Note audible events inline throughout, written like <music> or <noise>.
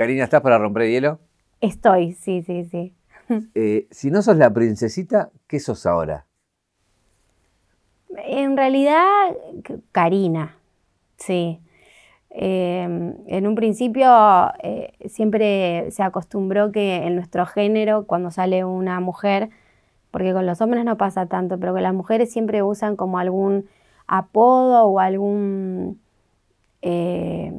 Karina, ¿estás para romper el hielo? Estoy, sí, sí, sí. Eh, si no sos la princesita, ¿qué sos ahora? En realidad, Karina, sí. Em, en un principio eh, siempre se acostumbró que en nuestro género, cuando sale una mujer, porque con los hombres no pasa tanto, pero que las mujeres siempre usan como algún apodo o algún eh,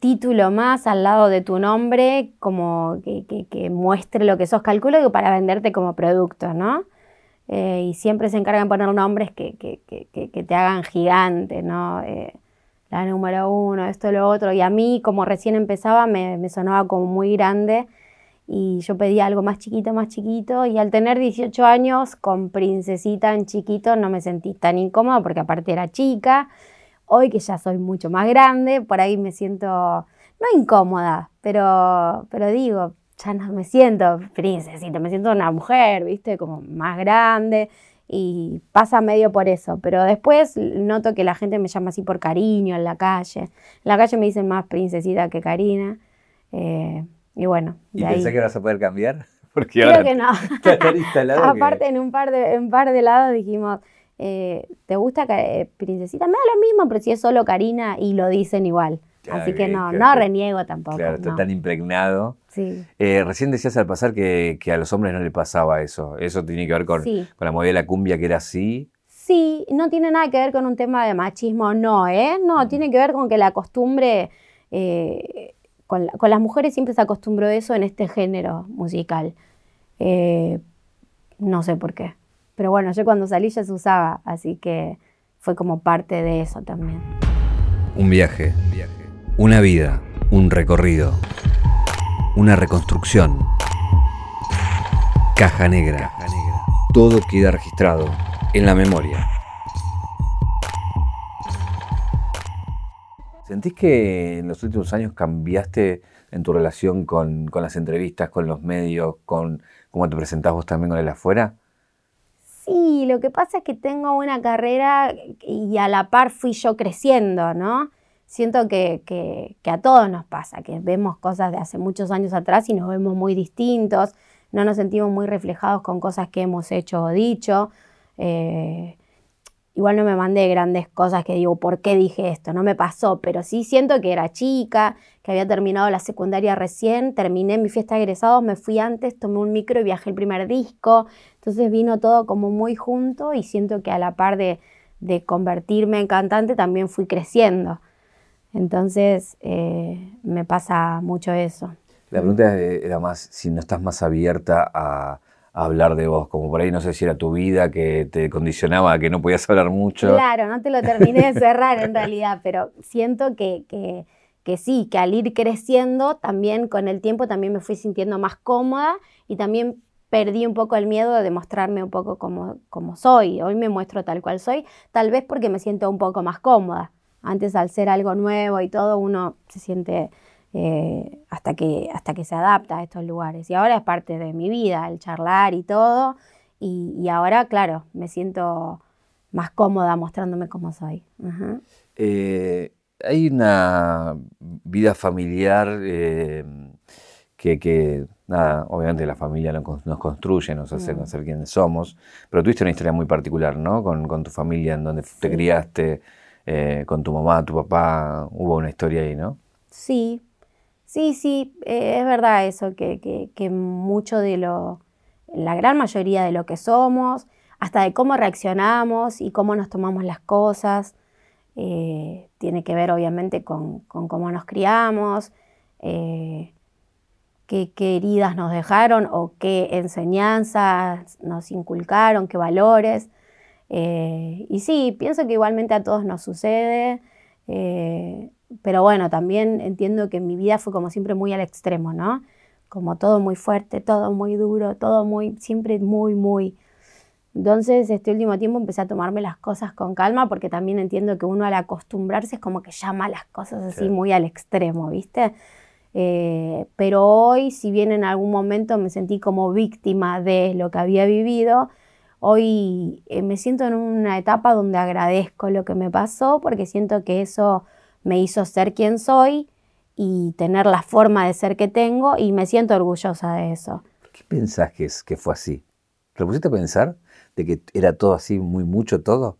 título más al lado de tu nombre, como que, muestre lo que sos. Calculo que para venderte como producto, ¿no? Eh, y siempre se encargan de poner nombres que, te hagan gigante, ¿no? Eh, la número uno, esto, lo otro. Y a mí, como recién empezaba, me, me sonaba como muy grande y yo pedía algo más chiquito, más chiquito, y al tener 18 años con princesita en chiquito no me sentí tan incómoda porque aparte era chica, hoy que ya soy mucho más grande, por ahí me siento, no incómoda, pero, pero digo, ya no me siento princesita, me siento una mujer, viste, como más grande, y pasa medio por eso, pero después noto que la gente me llama así por cariño en la calle, en la calle me dicen más princesita que Karina. Eh, y bueno. ¿Y pensé que vas a poder cambiar? <laughs> Porque Creo que no. <laughs> <laughs> Aparte, en un par de, en par de lados dijimos, eh, ¿te gusta eh, Princesita? Me da lo mismo, pero si es solo Karina y lo dicen igual. Así que no, no reniego tampoco. Claro, está tan impregnado. Sí. Eh, recién decías al pasar que, a los hombres no le pasaba eso. Eso tiene que ver con, con la movida de la cumbia que era así. Sí, no tiene nada que ver con un tema de machismo, no, ¿eh? No, mm. tiene que ver con que la costumbre con, las mujeres siempre se acostumbró eso en este género musical. Eh, no sé por qué. Pero bueno, yo cuando salí ya se usaba, así que fue como parte de eso también. Un viaje, una vida, un recorrido, una reconstrucción. Caja negra. Todo queda registrado en la memoria. ¿Sentís que en los últimos años cambiaste en tu relación con, las entrevistas, con los medios, con cómo te presentás vos también con el afuera? Sí, lo que pasa es que tengo una carrera y a la par fui yo creciendo, ¿no? Siento que, que, a todos nos pasa, que vemos cosas de hace muchos años atrás y nos vemos muy distintos, no nos sentimos muy reflejados con cosas que hemos hecho o dicho. Eh, Igual no me mandé grandes cosas que digo, ¿por qué dije esto? No me pasó, pero sí siento que era chica, que había terminado la secundaria recién, terminé mi fiesta de egresados, me fui antes, tomé un micro y viajé el primer disco. Entonces vino todo como muy junto y siento que a la par de, convertirme en cantante también fui creciendo. Entonces eh, me pasa mucho eso. La pregunta era más si no estás más abierta a hablar de vos, como por ahí no sé si era tu vida que te condicionaba a que no podías hablar mucho. Claro, no te lo terminé de cerrar en realidad, pero siento que, que, que, sí, que al ir creciendo también con el tiempo también me fui sintiendo más cómoda y también perdí un poco el miedo de demostrarme un poco como, como soy. Hoy me muestro tal cual soy, tal vez porque me siento un poco más cómoda. Antes al ser algo nuevo y todo, uno se siente eh, hasta, que, hasta que se adapta a estos lugares. Y ahora es parte de mi vida, el charlar y todo. Y, ahora, claro, me siento más cómoda mostrándome como soy. Eh, hay una vida familiar eh, que, nada, obviamente la familia nos construye, nos hace mm. ser quienes somos, pero tuviste una historia muy particular, ¿no? Con, tu familia, en donde te criaste, con tu mamá, tu papá, hubo una historia ahí, ¿no? Sí, Sí, sí, eh, es verdad eso, que, que, mucho de lo, la gran mayoría de lo que somos, hasta de cómo reaccionamos y cómo nos tomamos las cosas, eh, tiene que ver obviamente con, cómo nos criamos, eh, qué, heridas nos dejaron o qué enseñanzas nos inculcaron, qué valores. y sí, pienso que igualmente a todos nos sucede pero bueno, también entiendo que mi vida fue como siempre muy al extremo, ¿no? Como todo muy fuerte, todo muy duro, todo muy, siempre muy, muy. Entonces, este último tiempo empecé a tomarme las cosas con calma porque también entiendo que uno al acostumbrarse es como que llama las cosas así muy al extremo, ¿viste? Eh, pero hoy, si bien en algún momento me sentí como víctima de lo que había vivido, hoy eh, me siento en una etapa donde agradezco lo que me pasó porque siento que eso me hizo ser quien soy y tener la forma de ser que tengo y me siento orgullosa de eso. ¿Qué pensás que, es, que fue así? ¿Te pusiste a pensar de que era todo así, muy mucho todo?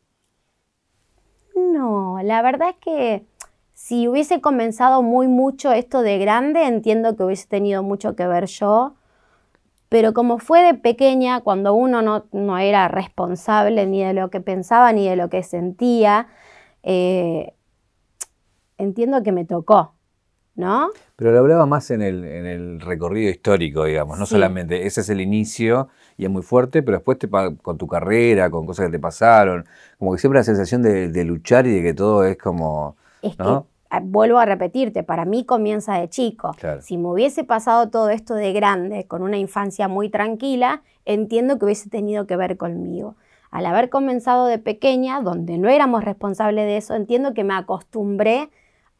No, la verdad es que si hubiese comenzado muy mucho esto de grande, entiendo que hubiese tenido mucho que ver yo, pero como fue de pequeña, cuando uno no, no era responsable ni de lo que pensaba ni de lo que sentía, eh, entiendo que me tocó, ¿no? Pero lo hablaba más en el, recorrido histórico, digamos, no solamente, ese es el inicio y es muy fuerte, pero después te, con tu carrera, con cosas que te pasaron, como que siempre la sensación de, luchar y de que todo es como... Es que, ah, vuelvo a repetirte, para mí comienza de chico. Si me hubiese pasado todo esto de grande, con una infancia muy tranquila, entiendo que hubiese tenido que ver conmigo. Al haber comenzado de pequeña, donde no éramos responsables de eso, entiendo que me acostumbré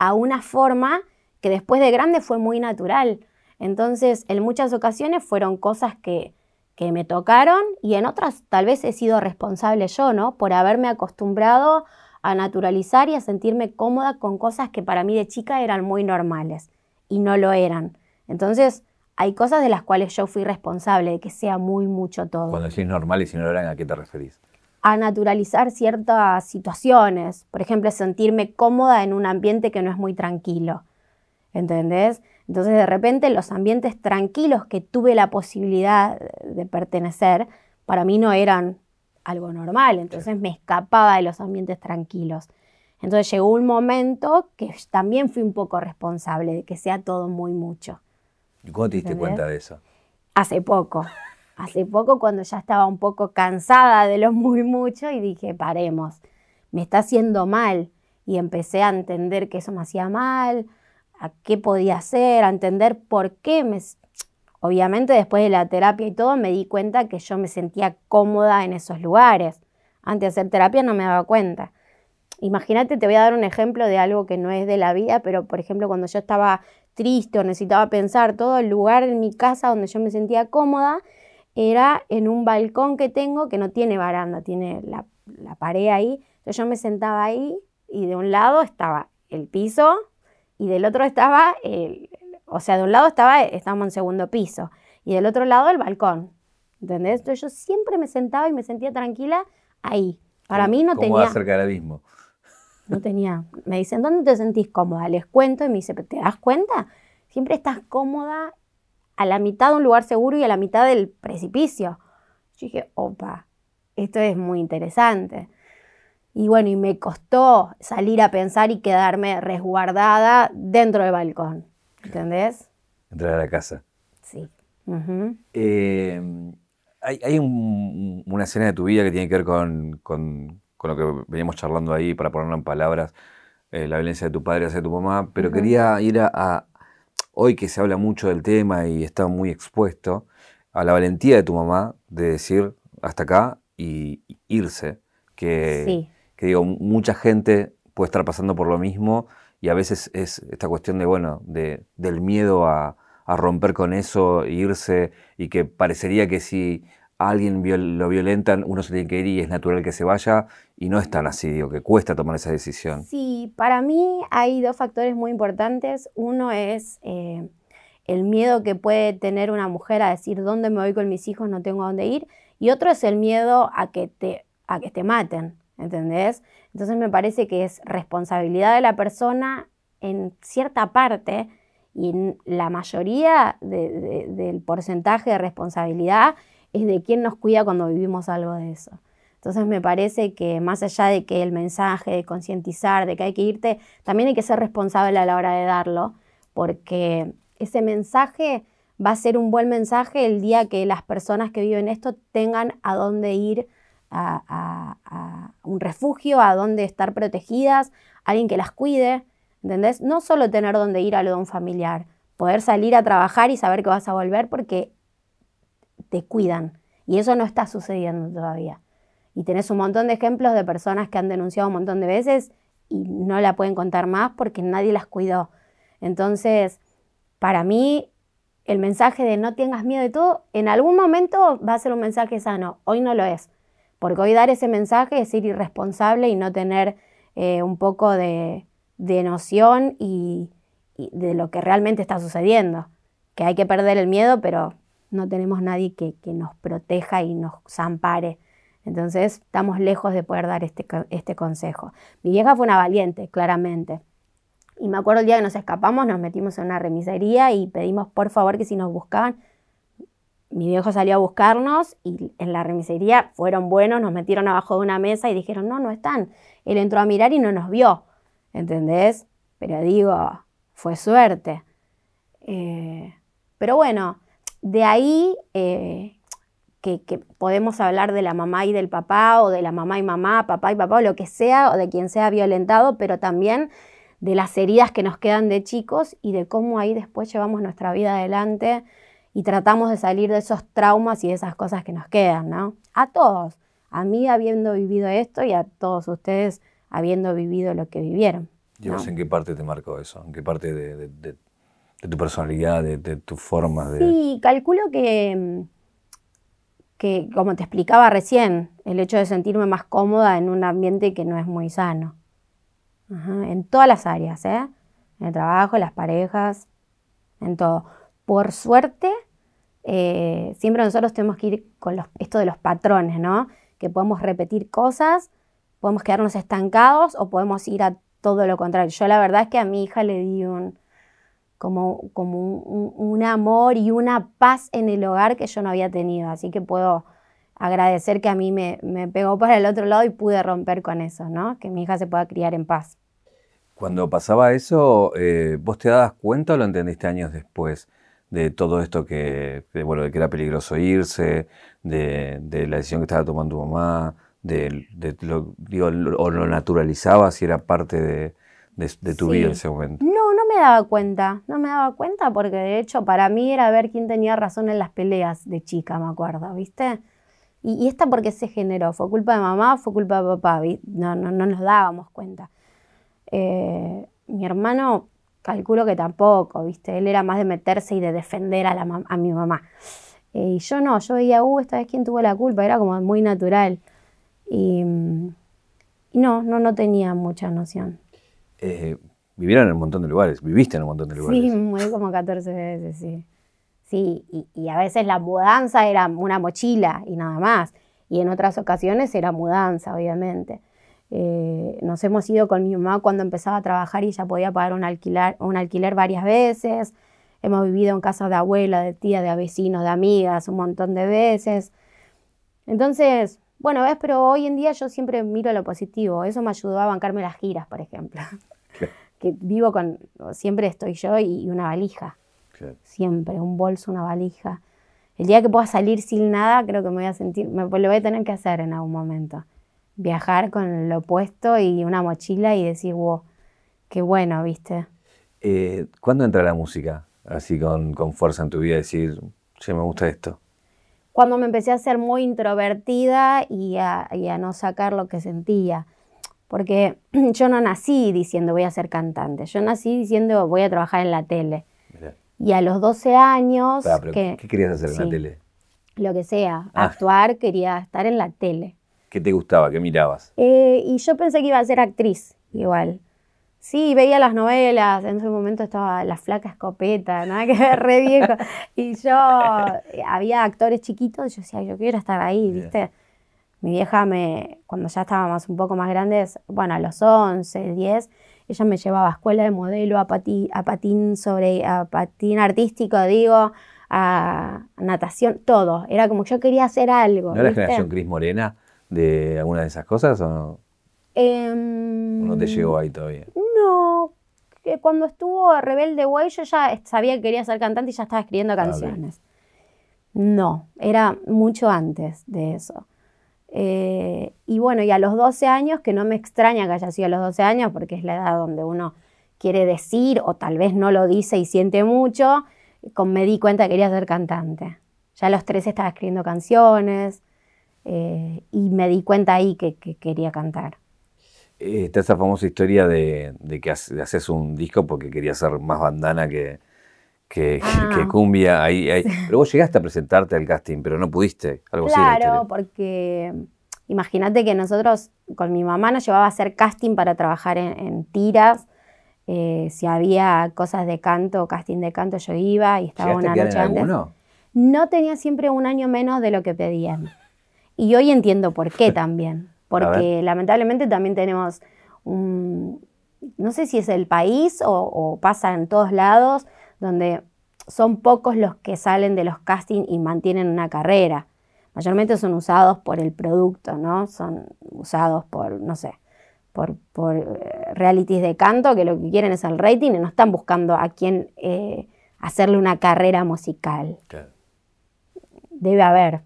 a una forma que después de grande fue muy natural. Entonces, en muchas ocasiones fueron cosas que, que me tocaron y en otras tal vez he sido responsable yo, ¿no? Por haberme acostumbrado a naturalizar y a sentirme cómoda con cosas que para mí de chica eran muy normales y no lo eran. Entonces, hay cosas de las cuales yo fui responsable, de que sea muy mucho todo. Cuando decís normal y no lo eran, ¿a qué te referís? A naturalizar ciertas situaciones, por ejemplo, sentirme cómoda en un ambiente que no es muy tranquilo. ¿entendés? Entonces de repente los ambientes tranquilos que tuve la posibilidad de pertenecer, para mí no eran algo normal, entonces me escapaba de los ambientes tranquilos. Entonces llegó un momento que también fui un poco responsable de que sea todo muy mucho. ¿Y cuándo te diste cuenta de eso? Hace poco. Hace poco cuando ya estaba un poco cansada de lo muy mucho y dije, paremos, me está haciendo mal. Y empecé a entender que eso me hacía mal, a qué podía hacer, a entender por qué me... Obviamente después de la terapia y todo me di cuenta que yo me sentía cómoda en esos lugares. Antes de hacer terapia no me daba cuenta. Imagínate, te voy a dar un ejemplo de algo que no es de la vida, pero por ejemplo cuando yo estaba triste o necesitaba pensar, todo el lugar en mi casa donde yo me sentía cómoda era en un balcón que tengo que no tiene baranda, tiene la, la pared ahí. Entonces yo me sentaba ahí y de un lado estaba el piso y del otro estaba, el, o sea, de un lado estaba, estábamos en segundo piso, y del otro lado el balcón. ¿Entendés? Entonces yo siempre me sentaba y me sentía tranquila ahí. Para mí no tenía... acerca del abismo? No tenía. Me dicen, ¿dónde te sentís cómoda? Les cuento y me dice, ¿te das cuenta? Siempre estás cómoda a la mitad de un lugar seguro y a la mitad del precipicio. Yo dije, opa, esto es muy interesante. Y bueno, y me costó salir a pensar y quedarme resguardada dentro del balcón. ¿Entendés? Entrar a la casa. Sí. Eh, hay, una escena de tu vida que tiene que ver con, lo que veníamos charlando ahí, para ponerlo en palabras, eh, la violencia de tu padre hacia tu mamá, pero quería ir a, hoy que se habla mucho del tema y está muy expuesto, a la valentía de tu mamá de decir hasta acá y irse. Que, sí que digo, mucha gente puede estar pasando por lo mismo y a veces es esta cuestión de, bueno, de, del miedo a, romper con eso, irse y que parecería que si alguien lo violentan, uno se tiene que ir y es natural que se vaya y no es tan así, digo, que cuesta tomar esa decisión. Sí, para mí hay dos factores muy importantes. Uno es eh, el miedo que puede tener una mujer a decir dónde me voy con mis hijos, no tengo a dónde ir. Y otro es el miedo a que te, a que te maten. ¿entendés? Entonces me parece que es responsabilidad de la persona en cierta parte y en la mayoría del porcentaje de responsabilidad es de quien nos cuida cuando vivimos algo de eso. Entonces me parece que más allá de que el mensaje de concientizar, de que hay que irte, también hay que ser responsable a la hora de darlo, porque ese mensaje va a ser un buen mensaje el día que las personas que viven esto tengan a dónde ir a, un refugio, a donde estar protegidas, alguien que las cuide, ¿entendés? No solo tener donde ir a lo de un familiar, poder salir a trabajar y saber que vas a volver porque te cuidan. Y eso no está sucediendo todavía. Y tenés un montón de ejemplos de personas que han denunciado un montón de veces y no la pueden contar más porque nadie las cuidó. Entonces, para mí, el mensaje de no tengas miedo de todo, en algún momento va a ser un mensaje sano. Hoy no lo es. Porque hoy dar ese mensaje es ser irresponsable y no tener eh, un poco de, noción y, de lo que realmente está sucediendo. Que hay que perder el miedo, pero no tenemos nadie que, nos proteja y nos ampare. Entonces estamos lejos de poder dar este, este consejo. Mi vieja fue una valiente, claramente. Y me acuerdo el día que nos escapamos, nos metimos en una remisería y pedimos por favor que si nos buscaban, mi viejo salió a buscarnos y en la remisería fueron buenos, nos metieron abajo de una mesa y dijeron, no, no están. Él entró a mirar y no nos vio, ¿entendés? Pero digo, fue suerte. Eh, pero bueno, de ahí eh, que, podemos hablar de la mamá y del papá, o de la mamá y mamá, papá y papá, o lo que sea, o de quien sea violentado, pero también de las heridas que nos quedan de chicos y de cómo ahí después llevamos nuestra vida adelante y tratamos de salir de esos traumas y de esas cosas que nos quedan, ¿no? A todos, a mí habiendo vivido esto y a todos ustedes habiendo vivido lo que vivieron. ¿Y vos en qué parte te marcó eso? ¿En qué parte de, tu personalidad, de, tu forma de...? Sí, calculo que, que, como te explicaba recién, el hecho de sentirme más cómoda en un ambiente que no es muy sano. en todas las áreas, ¿eh? En el trabajo, en las parejas, en todo por suerte, eh, siempre nosotros tenemos que ir con esto de los patrones, ¿no? Que podemos repetir cosas, podemos quedarnos estancados o podemos ir a todo lo contrario. Yo la verdad es que a mi hija le di un, como, como un, amor y una paz en el hogar que yo no había tenido. Así que puedo agradecer que a mí me, pegó para el otro lado y pude romper con eso, ¿no? Que mi hija se pueda criar en paz. Cuando pasaba eso, eh, ¿vos te dabas cuenta o lo entendiste años después? de todo esto que, bueno, de que era peligroso irse, de, la decisión que estaba tomando tu mamá, de, lo, digo, o lo naturalizaba si era parte de, tu vida en ese momento. No me daba cuenta, no me daba cuenta porque de hecho para mí era ver quién tenía razón en las peleas de chica, me acuerdo, ¿viste? Y, esta porque se generó, fue culpa de mamá, fue culpa de papá, no, no, no nos dábamos cuenta. Eh, mi hermano calculo que tampoco, ¿viste? Él era más de meterse y de defender a, la mi mamá. Eh, y yo no, yo veía, uh, esta vez quién tuvo la culpa, era como muy natural. Y, no, no, no tenía mucha noción. Eh, vivieron en un montón de lugares, viviste en un montón de lugares. <laughs> Sí, muy como 14 veces, sí. Sí, y, y a veces la mudanza era una mochila y nada más. Y en otras ocasiones era mudanza, obviamente. Eh, nos hemos ido con mi mamá cuando empezaba a trabajar y ya podía pagar un alquiler, un alquiler varias veces. Hemos vivido en casa de abuela, de tía, de vecinos, de amigas, un montón de veces. Entonces, bueno, ves, pero hoy en día yo siempre miro lo positivo. Eso me ayudó a bancarme las giras, por ejemplo. <laughs> Que vivo con, siempre estoy yo y, una valija. Siempre, un bolso, una valija. El día que pueda salir sin nada, creo que me voy a sentir, me, lo voy a tener que hacer en algún momento viajar con lo opuesto y una mochila y decir, wow, qué bueno, ¿viste? Eh, ¿Cuándo entra la música? Así con, fuerza en tu vida, decir, sí, me gusta esto. Cuando me empecé a ser muy introvertida y a, no sacar lo que sentía. Porque <clears throat> yo no nací diciendo voy a ser cantante, yo nací diciendo voy a trabajar en la tele. Y a los 12 años... ¿Qué querías hacer en la tele? Lo que sea, ah. actuar, quería estar en la tele. ¿Qué te gustaba? ¿Qué mirabas? Eh, y yo pensé que iba a ser actriz, igual. Sí, veía las novelas, en ese momento estaba La Flaca Escopeta, nada que ver, re viejo. <laughs> Y yo, eh, había actores chiquitos, y yo decía, yo quiero estar ahí, ¿viste? Mi vieja me, cuando ya estábamos un poco más grandes, bueno, a los 11, 10, ella me llevaba a escuela de modelo, a, a patín sobre, a patín artístico, digo, a natación, todo. Era como yo quería hacer algo. ¿No era la generación Cris Morena? de alguna de esas cosas o no? Em, no te llegó ahí todavía? No, que cuando estuvo Rebelde Way yo ya sabía que quería ser cantante y ya estaba escribiendo ah, canciones. no, era mucho antes de eso. Eh, y bueno, y a los 12 años, que no me extraña que haya sido a los 12 años, porque es la edad donde uno quiere decir o tal vez no lo dice y siente mucho, me di cuenta que quería ser cantante. Ya a los 13 estaba escribiendo canciones, eh, y me di cuenta ahí que, quería cantar. Eh, está esa famosa historia de, que haces un disco porque querías ser más bandana que, que, ah. cumbia. Ahí, Pero vos llegaste a presentarte al casting, pero no pudiste. Algo claro, porque imagínate que nosotros con mi mamá nos llevaba a hacer casting para trabajar en, tiras Eh, si había cosas de canto, casting de canto, yo iba y estaba una noche antes. No tenía siempre un año menos de lo que pedían. Y hoy entiendo por qué también. Porque lamentablemente también tenemos un, no sé si es el país o, o, pasa en todos lados, donde son pocos los que salen de los castings y mantienen una carrera. Mayormente son usados por el producto, ¿no? Son usados por, no sé, por, por eh, realities de canto que lo que quieren es el rating y no están buscando a quién eh, hacerle una carrera musical. Debe haber,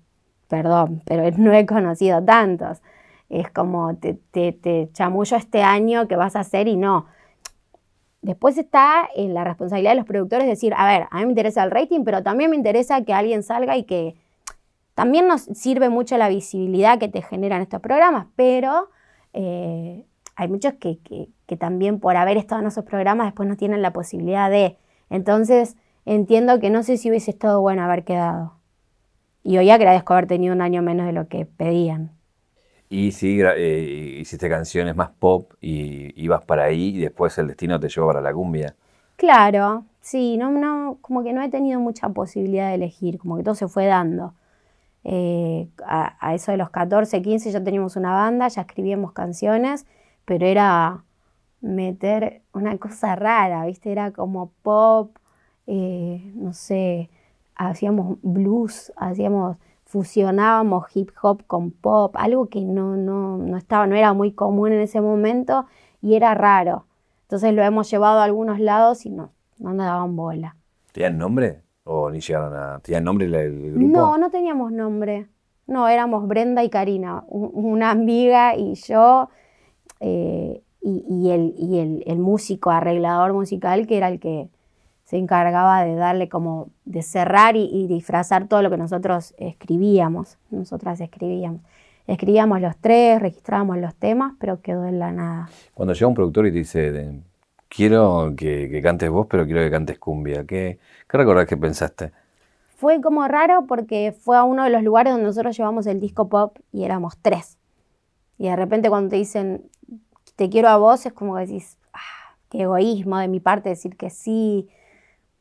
perdón, pero <laughs> no he conocido tantos. Es como te, te, te chamullo este año que vas a hacer y no. Después está en la responsabilidad de los productores decir, a ver, a mí me interesa el rating, pero también me interesa que alguien salga y que también nos sirve mucho la visibilidad que te generan estos programas, pero eh, hay muchos que, también por haber estado en esos programas después no tienen la posibilidad de. Entonces entiendo que no sé si hubiese estado bueno haber quedado. Y hoy agradezco haber tenido un año menos de lo que pedían. Y si eh, hiciste canciones más pop y ibas para ahí y después el destino te llevó para la cumbia. Claro, sí, no, no, como que no he tenido mucha posibilidad de elegir, como que todo se fue dando. Eh, a, a, eso de los 14, 15 ya teníamos una banda, ya escribíamos canciones pero era meter una cosa rara, ¿viste? Era como pop, eh, no sé, hacíamos blues, hacíamos, fusionábamos hip hop con pop, algo que no, no, no estaba, no era muy común en ese momento y era raro. Entonces lo hemos llevado a algunos lados y no, no nos daban bola. ¿Tenían nombre? ¿O ni llegaron a.? ¿Tenían nombre el grupo? No, no teníamos nombre. No, éramos Brenda y Karina, una amiga y yo. Eh, y, el, el, músico, arreglador musical, que era el que se encargaba de darle como, de cerrar y, disfrazar todo lo que nosotros escribíamos, nosotras escribíamos. Escribíamos los tres, registrábamos los temas, pero quedó en la nada. Cuando llega un productor y te dice, quiero que, cantes vos, pero quiero que cantes cumbia, ¿qué, qué recordás que pensaste? Fue como raro porque fue a uno de los lugares donde nosotros llevamos el disco pop y éramos tres. Y de repente cuando te dicen, te quiero a vos, es como que decís, ah, qué egoísmo de mi parte decir que sí.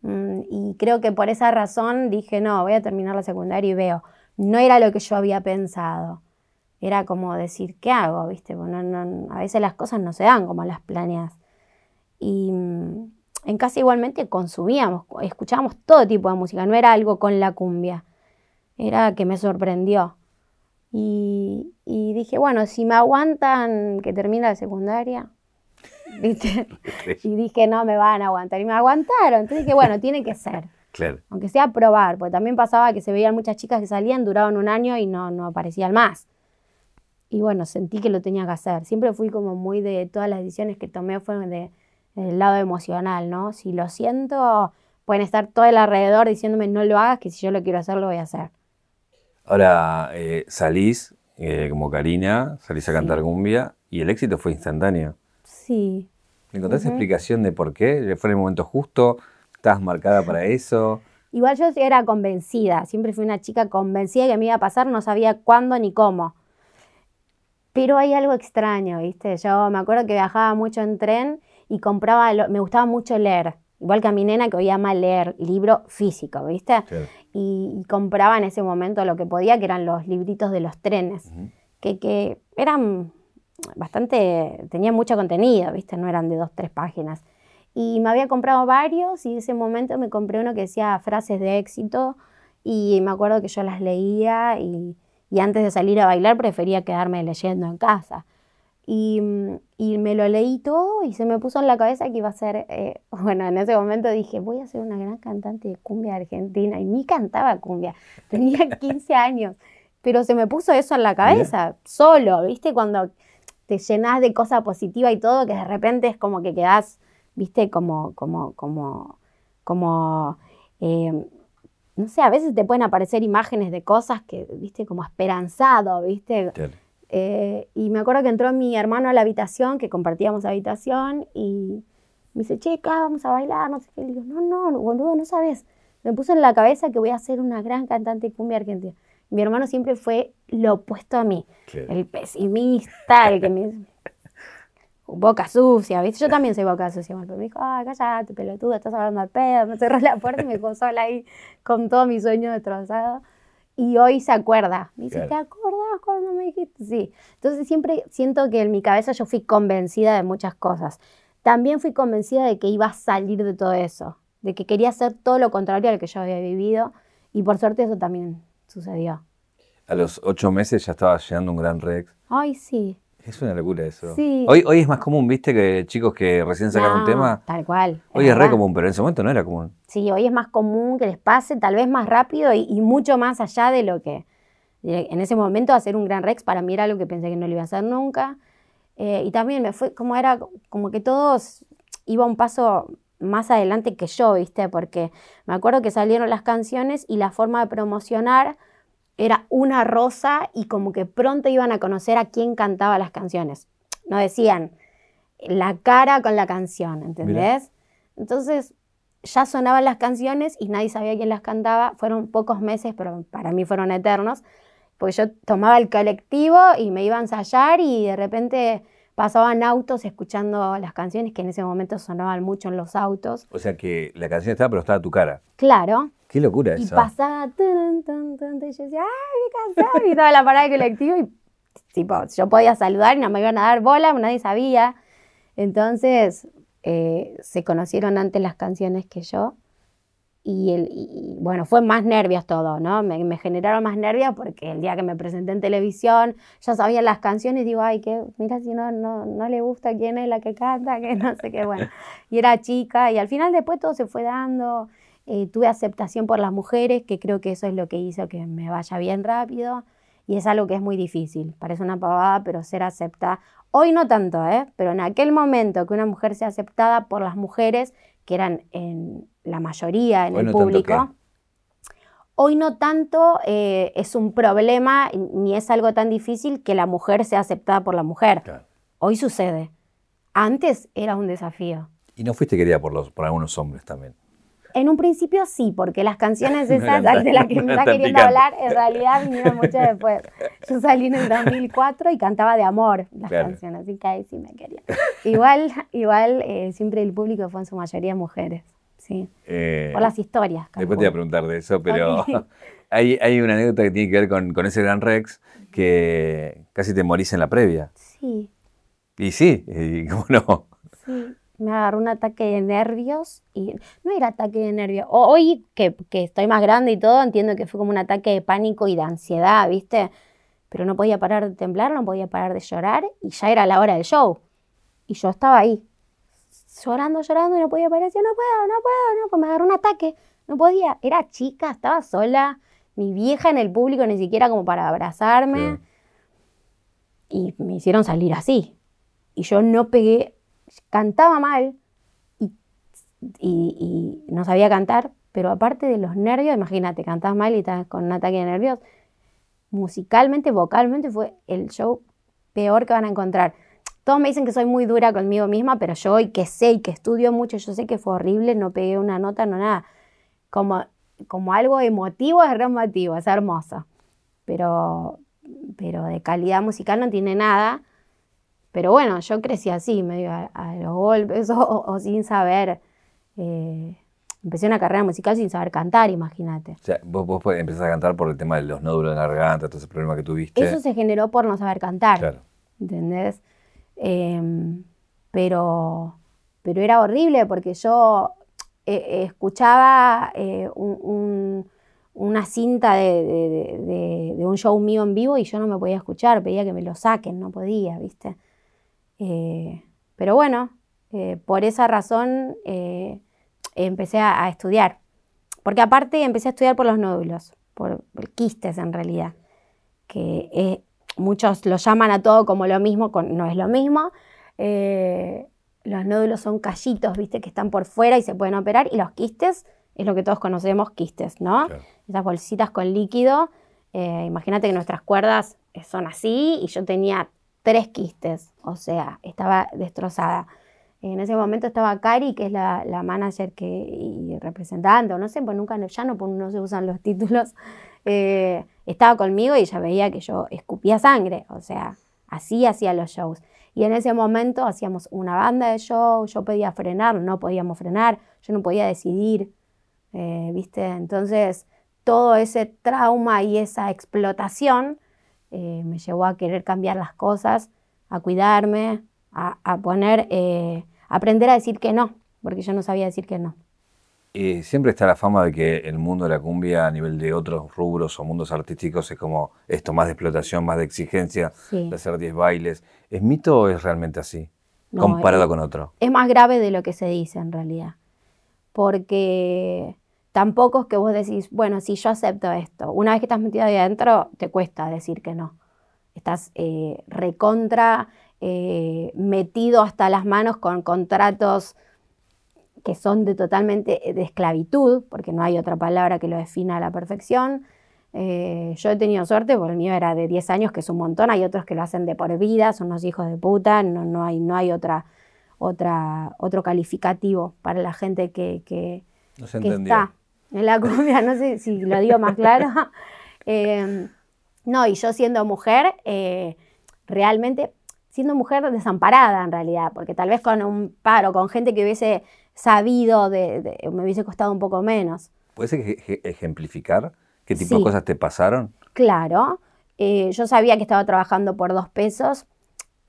Mm, y creo que por esa razón dije, no, voy a terminar la secundaria y veo. No era lo que yo había pensado. Era como decir, ¿qué hago? ¿Viste? a veces las cosas no se dan como las planeas. Y mm, en casa igualmente consumíamos, escuchábamos todo tipo de música, no era algo con la cumbia. Era que me sorprendió. Y, dije, bueno, si me aguantan que termine la secundaria, ¿viste? y dije, no me van a aguantar. Y me aguantaron. Entonces dije, bueno, tiene que ser. Claro. Aunque sea probar, porque también pasaba que se veían muchas chicas que salían, duraban un año y no, no aparecían más. Y bueno, sentí que lo tenía que hacer. Siempre fui como muy de todas las decisiones que tomé fueron de, del lado emocional, ¿no? Si lo siento, pueden estar todo el alrededor diciéndome no lo hagas, que si yo lo quiero hacer, lo voy a hacer. Ahora eh, salís eh, como Karina, salís a cantar cumbia y el éxito fue instantáneo. Sí. ¿Encontraste explicación de por qué? ¿Fue en el momento justo? ¿Estabas marcada para <laughs> eso? Igual yo era convencida, siempre fui una chica convencida que me iba a pasar, no sabía cuándo ni cómo. Pero hay algo extraño, ¿viste? Yo me acuerdo que viajaba mucho en tren y compraba, me gustaba mucho leer. Igual que a mi nena que hoy ama leer libro físico, ¿viste? Y, compraba en ese momento lo que podía, que eran los libritos de los trenes, que, eran bastante, tenían mucho contenido, ¿viste? No eran de dos, tres páginas. Y me había comprado varios y en ese momento me compré uno que decía frases de éxito y me acuerdo que yo las leía y antes de salir a bailar prefería quedarme leyendo en casa. Y, me lo leí todo y se me puso en la cabeza que iba a ser, eh, <laughs> bueno, en ese momento dije, voy a ser una gran cantante de cumbia argentina. Y ni cantaba cumbia, tenía 15 años, pero se me puso eso en la cabeza, solo, ¿viste? Cuando te llenas de cosas positivas y todo, que de repente es como que quedas, ¿viste? Como, como, como, como, eh, no sé, a veces te pueden aparecer imágenes de cosas que, ¿viste? Como esperanzado, ¿viste? Eh, y me acuerdo que entró mi hermano a la habitación, que compartíamos habitación, y me dice, checa, vamos a bailar, no sé qué. Le digo, no, no, boludo, no sabes. Me puso en la cabeza que voy a ser una gran cantante cumbia argentina. Mi hermano siempre fue lo opuesto a mí, el pesimista, el que me... <laughs> boca sucia, ¿viste? Yo también soy boca sucia, pero me dijo, ay, cállate, pelotuda, estás hablando al pedo, me cerró la puerta y me dejó sola ahí con todo mi sueño destrozado. Y hoy se acuerda, me dice, ¿te acordás cuando me dijiste? Sí. Entonces siempre siento que en mi cabeza yo fui convencida de muchas cosas. También fui convencida de que iba a salir de todo eso, de que quería hacer todo lo contrario a lo que yo había vivido. Y por suerte eso también sucedió. A los ocho meses ya estaba llegando un gran Rex. Ay, sí. Es una locura eso. Hoy, hoy es más común, viste, que chicos que recién sacaron un tema. Tal cual. Hoy es, re común, pero en ese momento no era común. Sí, hoy es más común que les pase, tal vez más rápido y, mucho más allá de lo que. en ese momento, hacer un gran Rex para mí era algo que pensé que no lo iba a hacer nunca. Eh, y también me fue como era, como que todos iba un paso más adelante que yo, viste, porque me acuerdo que salieron las canciones y la forma de promocionar era una rosa y como que pronto iban a conocer a quién cantaba las canciones. No decían la cara con la canción, ¿entendés? Entonces ya sonaban las canciones y nadie sabía quién las cantaba. Fueron pocos meses, pero para mí fueron eternos, porque yo tomaba el colectivo y me iba a ensayar y de repente pasaban autos escuchando las canciones que en ese momento sonaban mucho en los autos. O sea que la canción estaba, pero estaba tu cara. Claro. Qué locura eso. Y pasaba, y yo decía, ¡ay, mi canción! Y estaba la parada de colectivo y, tipo, yo podía saludar y no me iban a dar bola, nadie sabía. Entonces, eh, se conocieron antes las canciones que yo. Y, el, bueno, fue más nervios todo, ¿no? Me, generaron más nervios porque el día que me presenté en televisión ya sabía las canciones y digo, ay, que mira si no, no, no le gusta quién es la que canta, que no sé qué, bueno. <laughs> Y era chica y al final después todo se fue dando. Eh, tuve aceptación por las mujeres, que creo que eso es lo que hizo que me vaya bien rápido. Y es algo que es muy difícil. Parece una pavada, pero ser aceptada. Hoy no tanto, ¿eh? Pero en aquel momento que una mujer sea aceptada por las mujeres, que eran en la mayoría en el público. Hoy no tanto eh, es un problema ni es algo tan difícil que la mujer sea aceptada por la mujer. Hoy sucede. Antes era un desafío. ¿Y no fuiste querida por, los, por algunos hombres también? En un principio sí, porque las canciones <laughs> esas de las que <laughs> me está queriendo hablar en realidad vinieron mucho después. Yo salí en el 2004 y cantaba de amor las canciones, así que ahí sí me quería. Igual, igual eh, siempre el público fue en su mayoría mujeres sí. Eh, por las historias. Después te voy a preguntar de eso, pero <laughs> hay, hay, una anécdota que tiene que ver con, con, ese gran Rex que casi te morís en la previa. Sí. Y sí, y <laughs> cómo no. Sí, me agarró un ataque de nervios y no era ataque de nervios. Hoy que, que estoy más grande y todo, entiendo que fue como un ataque de pánico y de ansiedad, ¿viste? Pero no podía parar de temblar, no podía parar de llorar y ya era la hora del show. Y yo estaba ahí, llorando, llorando y no podía parar. Decía, no puedo, no puedo, no, pues me agarró un ataque. No podía. Era chica, estaba sola. Mi vieja en el público ni siquiera como para abrazarme. Y me hicieron salir así. Y yo no pegué, cantaba mal y, y, no sabía cantar, pero aparte de los nervios, imagínate, cantabas mal y estás con un ataque de nervios, musicalmente, vocalmente fue el show peor que van a encontrar. Todos me dicen que soy muy dura conmigo misma, pero yo hoy que sé y que estudio mucho, yo sé que fue horrible, no pegué una nota, no nada. Como, como algo emotivo es re emotivo, es hermoso. Pero, pero de calidad musical no tiene nada. Pero bueno, yo crecí así, medio a, los golpes <laughs> o, sin saber. Eh, empecé una carrera musical sin saber cantar, imagínate. O sea, vos, vos empezaste a cantar por el tema de los nódulos de la garganta, todo ese problema que tuviste. Eso se generó por no saber cantar. Claro. ¿Entendés? Em, pero, pero era horrible porque yo eh, escuchaba eh, una cinta de, un show mío en vivo y yo no me podía escuchar, pedía que me lo saquen, no podía, ¿viste? Eh, pero bueno, por esa razón empecé a, estudiar. Porque aparte empecé a estudiar por los nódulos, por el quistes en realidad, que muchos lo llaman a todo como lo mismo, no es lo mismo. Eh, los nódulos son callitos, viste, que están por fuera y se pueden operar. Y los quistes es lo que todos conocemos, quistes, ¿no? Esas bolsitas con líquido. Eh, imagínate que nuestras cuerdas son así y yo tenía tres quistes, o sea, estaba destrozada. En ese momento estaba Cari, que es la, manager que, y representante, no sé, pues nunca, ya no, no se usan los títulos. Eh, estaba conmigo y ella veía que yo escupía sangre, o sea, así hacía los shows. Y en ese momento hacíamos una banda de show, yo podía frenar, no podíamos frenar, yo no podía decidir, eh, ¿viste? Entonces, todo ese trauma y esa explotación eh, me llevó a querer cambiar las cosas, a cuidarme, a, poner, eh, aprender a decir que no, porque yo no sabía decir que no. Y siempre está la fama de que el mundo de la cumbia a nivel de otros rubros o mundos artísticos es como esto, más de explotación, más de exigencia, de hacer 10 bailes. ¿Es mito o es realmente así? comparado con otro. Es más grave de lo que se dice en realidad. Porque tampoco es que vos decís, bueno, si yo acepto esto. Una vez que estás metido ahí adentro, te cuesta decir que no. Estás eh, recontra eh, metido hasta las manos con contratos que son de totalmente eh, de esclavitud, porque no hay otra palabra que lo defina a la perfección. Eh, yo he tenido suerte, porque el mío era de 10 años, que es un montón, hay otros que lo hacen de por vida, son unos hijos de puta, no, no, hay, no hay otra, otra, otro calificativo para la gente que, que, está en la cumbia, no sé si lo digo más claro. <laughs> Em, no, y yo siendo mujer, eh, realmente siendo mujer desamparada en realidad, porque tal vez con un paro, con gente que hubiese sabido, de, me hubiese costado un poco menos. ¿Puedes ejemplificar qué tipo de cosas te pasaron? Claro, eh, yo sabía que estaba trabajando por dos pesos.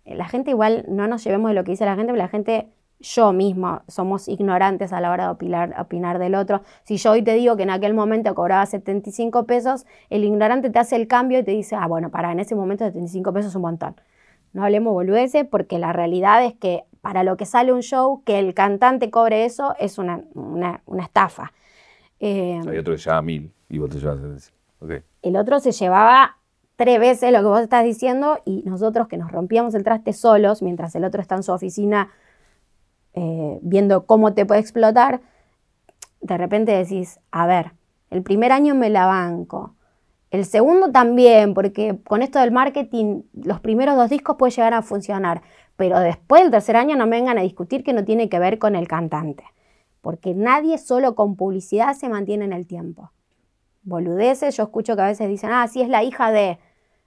Eh, la gente igual, no nos llevemos de lo que dice la gente, pero la gente, yo misma, somos ignorantes a la hora de opinar, opinar del otro. Si yo hoy te digo que en aquel momento cobraba 75 pesos, el ignorante te hace el cambio y te dice, ah, bueno, para, en ese momento 75 pesos es un montón. No hablemos boludeces porque la realidad es que para lo que sale un show, que el cantante cobre eso es una, estafa. Eh, Hay otro que se lleva mil y vos te llevas okay. El otro se llevaba tres veces lo que vos estás diciendo y nosotros que nos rompíamos el traste solos mientras el otro está en su oficina eh, viendo cómo te puede explotar, de repente decís, a ver, el primer año me la banco, el segundo también, porque con esto del marketing, los primeros dos discos puede llegar a funcionar, pero después del tercer año no me vengan a discutir que no tiene que ver con el cantante, porque nadie solo con publicidad se mantiene en el tiempo. Boludeces, yo escucho que a veces dicen, ah, sí es la hija de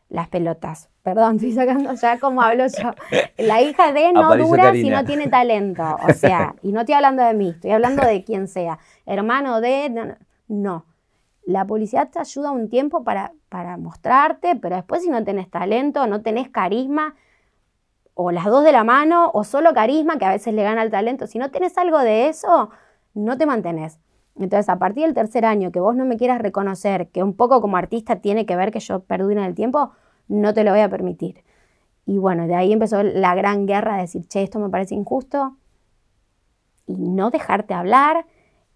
las pelotas. Perdón, <laughs> estoy sacando ya como hablo yo. La hija de no dura si no tiene talento. O <laughs> sea, y no estoy hablando de mí, estoy hablando de quien sea. Hermano de... No. La publicidad te ayuda un tiempo para, para mostrarte, pero después si no tenés talento, no tenés carisma, o las dos de la mano, o solo carisma, que a veces le gana el talento. Si no tenés algo de eso, no te mantenés. Entonces, a partir del tercer año, que vos no me quieras reconocer, que un poco como artista tiene que ver que yo perdure en el tiempo, no te lo voy a permitir. Y bueno, de ahí empezó la gran guerra de decir, che, esto me parece injusto, y no dejarte hablar,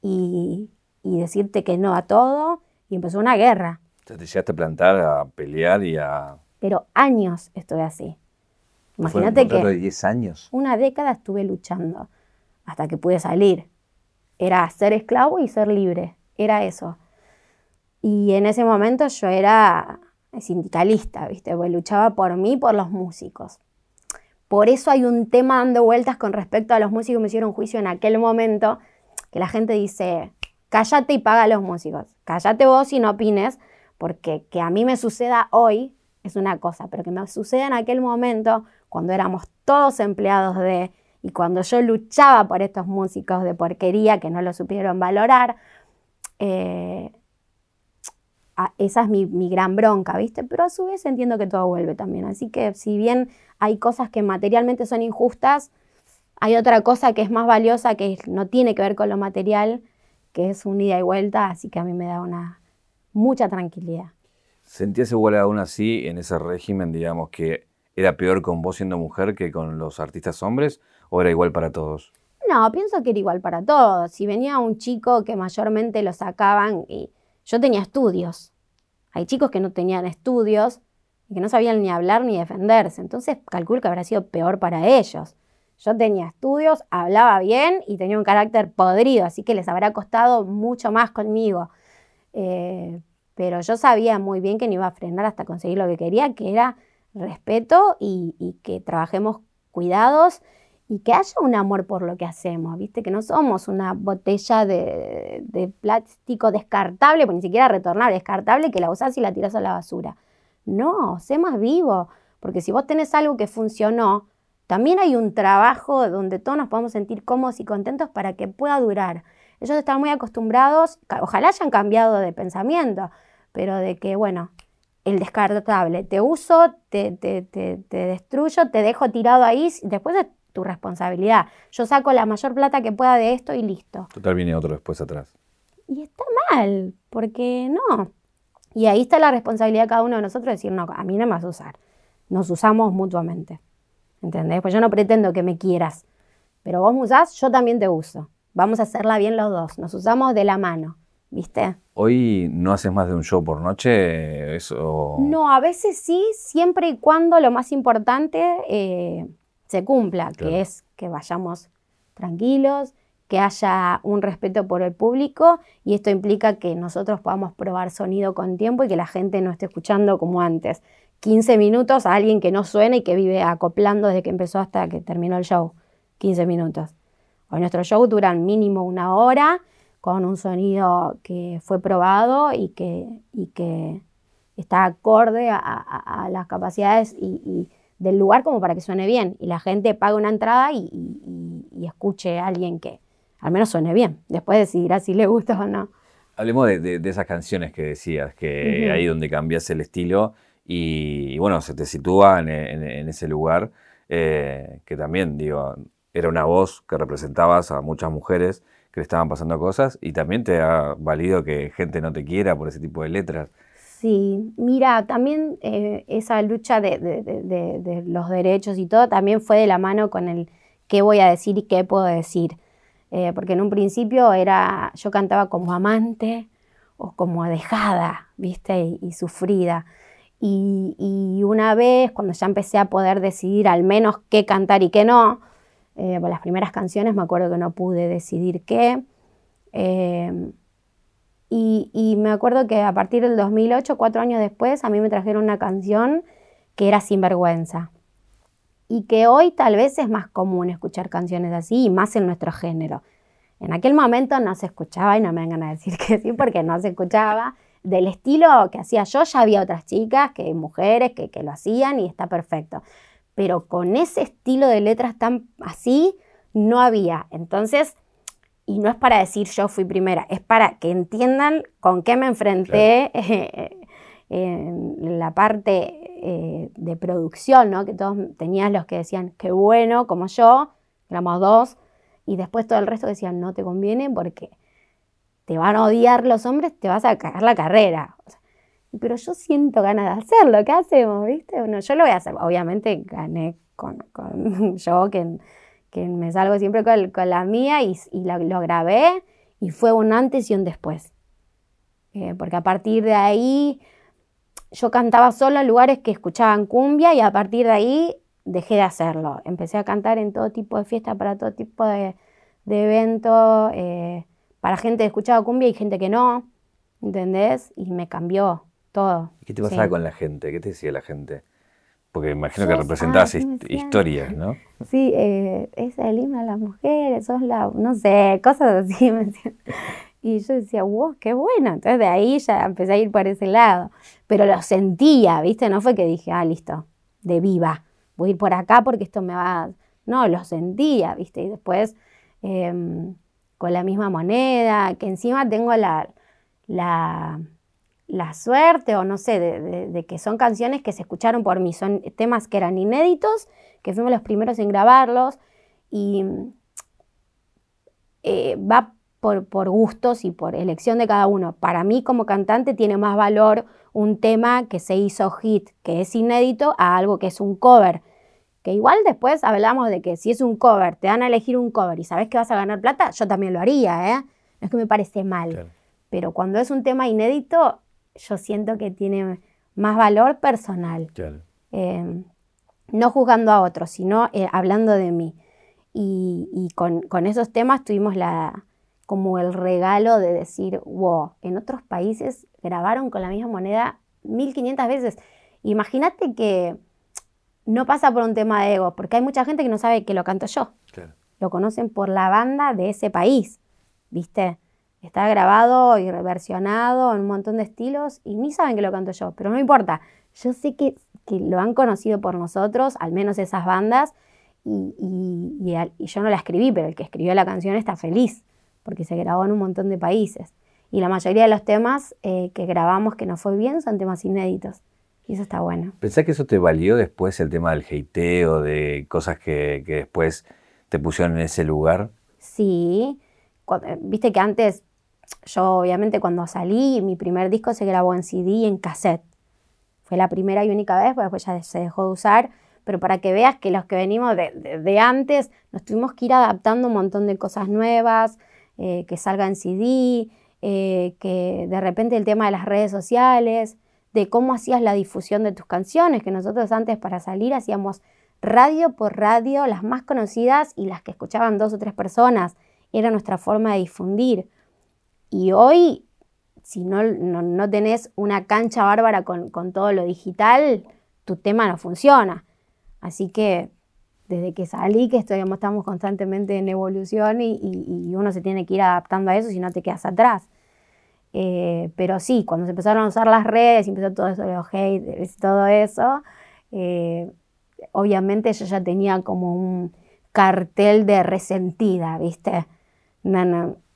y, y decirte que no a todo, y empezó una guerra. Entonces te llegaste a plantar, a pelear y a... Pero años estuve así. Imagínate que. de 10 años. Una década estuve luchando hasta que pude salir. Era ser esclavo y ser libre. Era eso. Y en ese momento yo era sindicalista, ¿viste? Pues luchaba por mí, por los músicos. Por eso hay un tema dando vueltas con respecto a los músicos que me hicieron juicio en aquel momento, que la gente dice, cállate y paga a los músicos. Cállate vos y no opines, porque que a mí me suceda hoy es una cosa, pero que me suceda en aquel momento cuando éramos todos empleados de, y cuando yo luchaba por estos músicos de porquería que no lo supieron valorar, eh, esa es mi, mi, gran bronca, ¿viste? Pero a su vez entiendo que todo vuelve también. Así que si bien hay cosas que materialmente son injustas, hay otra cosa que es más valiosa, que no tiene que ver con lo material, que es un ida y vuelta, así que a mí me da una mucha tranquilidad. ¿Sentías igual aún así en ese régimen, digamos, que ¿Era peor con vos siendo mujer que con los artistas hombres o era igual para todos? No, pienso que era igual para todos. Si venía un chico que mayormente lo sacaban, y yo tenía estudios. Hay chicos que no tenían estudios y que no sabían ni hablar ni defenderse. Entonces calculo que habrá sido peor para ellos. Yo tenía estudios, hablaba bien y tenía un carácter podrido, así que les habrá costado mucho más conmigo. Eh, pero yo sabía muy bien que no iba a frenar hasta conseguir lo que quería, que era respeto y, que trabajemos cuidados y que haya un amor por lo que hacemos, ¿viste? Que no somos una botella de, plástico descartable, pues ni siquiera retornar, descartable, que la usás y la tirás a la basura. No, sé más vivo, porque si vos tenés algo que funcionó, También hay un trabajo donde todos nos podemos sentir cómodos y contentos para que pueda durar. Ellos están muy acostumbrados, ojalá hayan cambiado de pensamiento, pero de que, bueno, el descartable, te uso, te, te, te, destruyo, te dejo tirado ahí, después es tu responsabilidad. Yo saco la mayor plata que pueda de esto y listo. Total viene otro después atrás. Y está mal, porque no. Y ahí está la responsabilidad de cada uno de nosotros de decir, no, a mí no me vas a usar. Nos usamos mutuamente. ¿Entendés? Pues yo no pretendo que me quieras. Pero vos me usás, yo también te uso. Vamos a hacerla bien los dos. Nos usamos de la mano. ¿Viste? ¿Hoy no haces más de un show por noche? Eso... No, a veces sí, siempre y cuando lo más importante eh, se cumpla, que es que vayamos tranquilos, que haya un respeto por el público y esto implica que nosotros podamos probar sonido con tiempo y que la gente no esté escuchando como antes. 15 minutos a alguien que no suena y que vive acoplando desde que empezó hasta que terminó el show. 15 minutos. Hoy nuestro show duran mínimo una hora con un sonido que fue probado y que, y que está acorde a, las capacidades y, del lugar como para que suene bien. Y la gente paga una entrada y, y escuche a alguien que al menos suene bien. Después decidirá si le gusta o no. Hablemos de, esas canciones que decías, que ahí donde cambias el estilo y, bueno, se te sitúa en, ese lugar, eh, que también, digo, era una voz que representabas a muchas mujeres que le estaban pasando cosas y también te ha valido que gente no te quiera por ese tipo de letras. Sí, mira, también eh, esa lucha de, los derechos y todo también fue de la mano con el qué voy a decir y qué puedo decir. Eh, porque en un principio era, yo cantaba como amante o como dejada, ¿viste? Y, sufrida. Y, una vez, cuando ya empecé a poder decidir al menos qué cantar y qué no, eh, por las primeras canciones me acuerdo que no pude decidir qué. Em, y, me acuerdo que a partir del 2008, cuatro años después, a mí me trajeron una canción que era Sinvergüenza. Y que hoy tal vez es más común escuchar canciones así y más en nuestro género. En aquel momento no se escuchaba y no me vengan a decir que sí porque no se escuchaba. Del estilo que hacía yo ya había otras chicas, que mujeres que, que lo hacían y está perfecto pero con ese estilo de letras tan así no había. Entonces, y no es para decir yo fui primera, es para que entiendan con qué me enfrenté <laughs> en la parte eh, de producción, ¿no? Que todos tenías los que decían, qué bueno, como yo, éramos dos, y después todo el resto decían, no te conviene porque te van a odiar los hombres, te vas a cagar la carrera pero yo siento ganas de hacerlo, ¿qué hacemos? ¿Viste? Yo lo voy a hacer. Obviamente gané con, <laughs> yo, que, me salgo siempre con, la mía y, y lo, grabé y fue un antes y un después. Eh, porque a partir de ahí yo cantaba solo en lugares que escuchaban cumbia y a partir de ahí dejé de hacerlo. Empecé a cantar en todo tipo de fiestas, para todo tipo de, de eventos, eh, para gente que escuchaba cumbia y gente que no, ¿entendés? Y me cambió todo. ¿Qué te pasaba con la gente? ¿Qué te decía la gente? Porque imagino que representabas historias, ¿no? Sí, eh, es el himno de las mujeres, sos la, no sé, cosas así. <laughs> ¿me y yo decía, wow, qué bueno. Entonces de ahí ya empecé a ir por ese lado. Pero lo sentía, ¿viste? No fue que dije, ah, listo, de viva, voy a ir por acá porque esto me va... No, lo sentía, ¿viste? Y después em, con la misma moneda, que encima tengo la, la la suerte o no sé, de, que son canciones que se escucharon por mí, son temas que eran inéditos, que fuimos los primeros en grabarlos y eh, va por, por, gustos y por elección de cada uno. Para mí como cantante tiene más valor un tema que se hizo hit, que es inédito, a algo que es un cover. Que igual después hablamos de que si es un cover, te dan a elegir un cover y sabes que vas a ganar plata, yo también lo haría, ¿eh? No es que me parece mal. Pero cuando es un tema inédito, yo siento que tiene más valor personal. Em, no juzgando a otros, sino eh, hablando de mí. Y, con, esos temas tuvimos la, como el regalo de decir, wow, en otros países grabaron con la misma moneda 1500 veces. Imagínate que no pasa por un tema de ego, porque hay mucha gente que no sabe que lo canto yo. Lo conocen por la banda de ese país, ¿viste? Está grabado y reversionado en un montón de estilos y ni saben que lo canto yo, pero no importa. Yo sé que, lo han conocido por nosotros, al menos esas bandas, y, yo no la escribí, pero el que escribió la canción está feliz, porque se grabó en un montón de países. Y la mayoría de los temas eh, que grabamos que no fue bien son temas inéditos. Y eso está bueno. ¿Pensás que eso te valió después el tema del hateo, de cosas que, después te pusieron en ese lugar? Sí. Viste que antes, yo obviamente cuando salí, mi primer disco se grabó en CD y en cassette. Fue la primera y única vez, porque después ya se dejó de usar pero para que veas que los que venimos de, antes nos tuvimos que ir adaptando un montón de cosas nuevas, eh, que salga en CD, eh, que de repente el tema de las redes sociales, de cómo hacías la difusión de tus canciones, que nosotros antes para salir hacíamos radio por radio, las más conocidas y las que escuchaban dos o tres personas, era nuestra forma de difundir. Y hoy, si no, no, tenés una cancha bárbara con, con todo lo digital, tu tema no funciona. Así que desde que salí, que estamos constantemente en evolución y, uno se tiene que ir adaptando a eso si no te quedas atrás. Eh, pero sí, cuando se empezaron a usar las redes y empezó todo eso los haters y todo eso, eh, obviamente yo ya tenía como un cartel de resentida, ¿viste?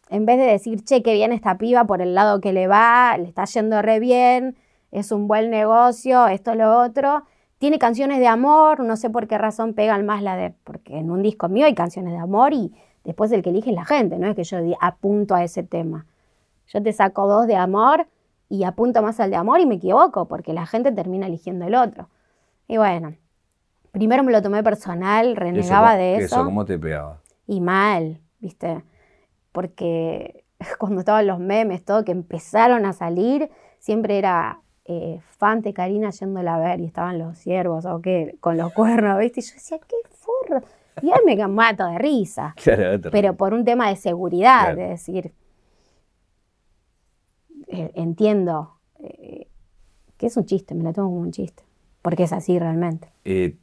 En vez de decir, che, qué bien esta piba por el lado que le va, le está yendo re bien, es un buen negocio, esto, lo otro, tiene canciones de amor, no sé por qué razón pegan más la de, porque en un disco mío hay canciones de amor y después el que elige es la gente, no es que yo apunto a ese tema. Yo te saco dos de amor y apunto más al de amor y me equivoco, porque la gente termina eligiendo el otro. Y bueno, primero me lo tomé personal, renegaba de eso. ¿Eso cómo te pegaba? Y mal, ¿viste? Porque <laughs> cuando estaban los memes, todo que empezaron a salir, siempre era eh, Fante Karina yéndola a ver y estaban los ciervos o qué, con los cuernos, ¿viste? Y yo decía, qué forro. Y ahí me mato de risa. <laughs> pero por un tema de seguridad, de decir, eh, entiendo eh, que es un chiste, me lo tomo como un chiste. Porque es así realmente.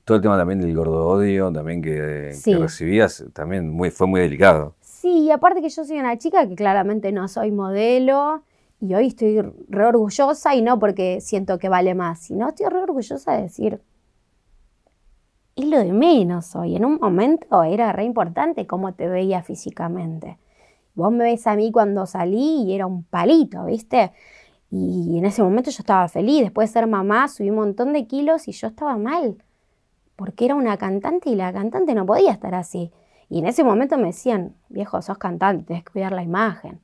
todo el tema también del gordo odio, también que, recibías, también muy, fue muy delicado. Sí, y aparte que yo soy una chica que claramente no soy modelo, y hoy estoy re orgullosa y no porque siento que vale más, sino estoy re orgullosa de decir, es lo de menos hoy. En un momento era re importante cómo te veía físicamente. Vos me ves a mí cuando salí y era un palito, ¿viste? Y en ese momento yo estaba feliz. Después de ser mamá subí un montón de kilos y yo estaba mal. Porque era una cantante y la cantante no podía estar así. Y en ese momento me decían, viejo, sos cantante, tenés que cuidar la imagen.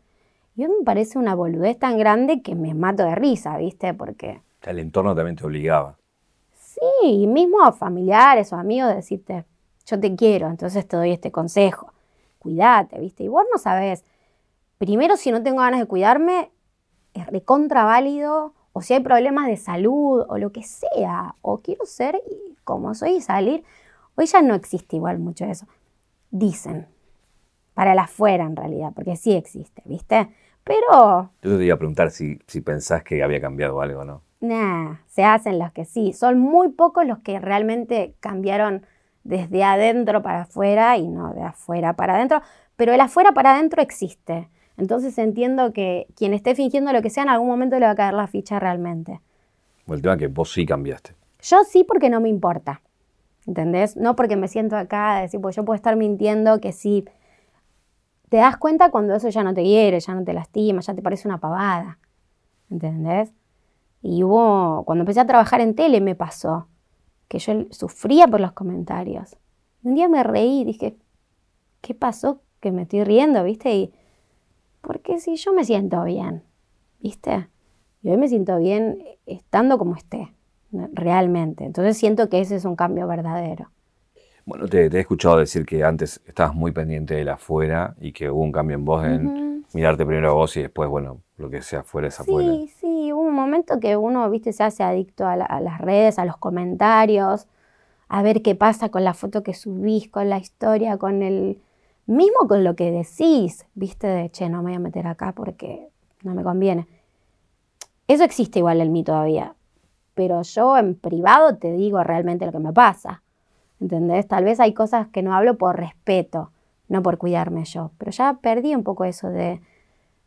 Y me parece una boludez tan grande que me mato de risa, ¿viste? Porque... el entorno también te obligaba. Sí, mismo a familiares o amigos decirte, yo te quiero, entonces te doy este consejo. Cuídate, ¿viste? Y vos no sabés, primero si no tengo ganas de cuidarme, es recontra válido, o si hay problemas de salud, o lo que sea, o quiero ser como soy y salir. Hoy ya no existe igual mucho eso. Dicen, para el afuera en realidad, porque sí existe, ¿viste? Pero... Yo te iba a preguntar si, si pensás que había cambiado algo, ¿no? Nah, se hacen los que sí. Son muy pocos los que realmente cambiaron desde adentro para afuera y no de afuera para adentro. Pero el afuera para adentro existe. Entonces entiendo que quien esté fingiendo lo que sea, en algún momento le va a caer la ficha realmente. El tema que vos sí cambiaste. Yo sí porque no me importa. ¿Entendés? No porque me siento acá decir, pues yo puedo estar mintiendo que sí te das cuenta cuando eso ya no te hiere, ya no te lastima, ya te parece una pavada. ¿Entendés? Y hubo, cuando empecé a trabajar en tele me pasó que yo sufría por los comentarios. Un día me reí y dije, ¿qué pasó? Que me estoy riendo, ¿viste? Y, porque si yo me siento bien, ¿viste? Y hoy me siento bien estando como esté, realmente. Entonces siento que ese es un cambio verdadero. Bueno, te, he escuchado decir que antes estabas muy pendiente de la afuera y que hubo un cambio en vos en mirarte primero a vos y después, bueno, lo que sea afuera es afuera. Sí, sí, hubo un momento que uno, viste, se hace adicto a, las redes, a los comentarios, a ver qué pasa con la foto que subís, con la historia, con el... Mismo con lo que decís, viste, de, che, no me voy a meter acá porque no me conviene. Eso existe igual en mí todavía, pero yo en privado te digo realmente lo que me pasa. ¿entendés? Tal vez hay cosas que no hablo por respeto, no por cuidarme yo, pero ya perdí un poco eso de,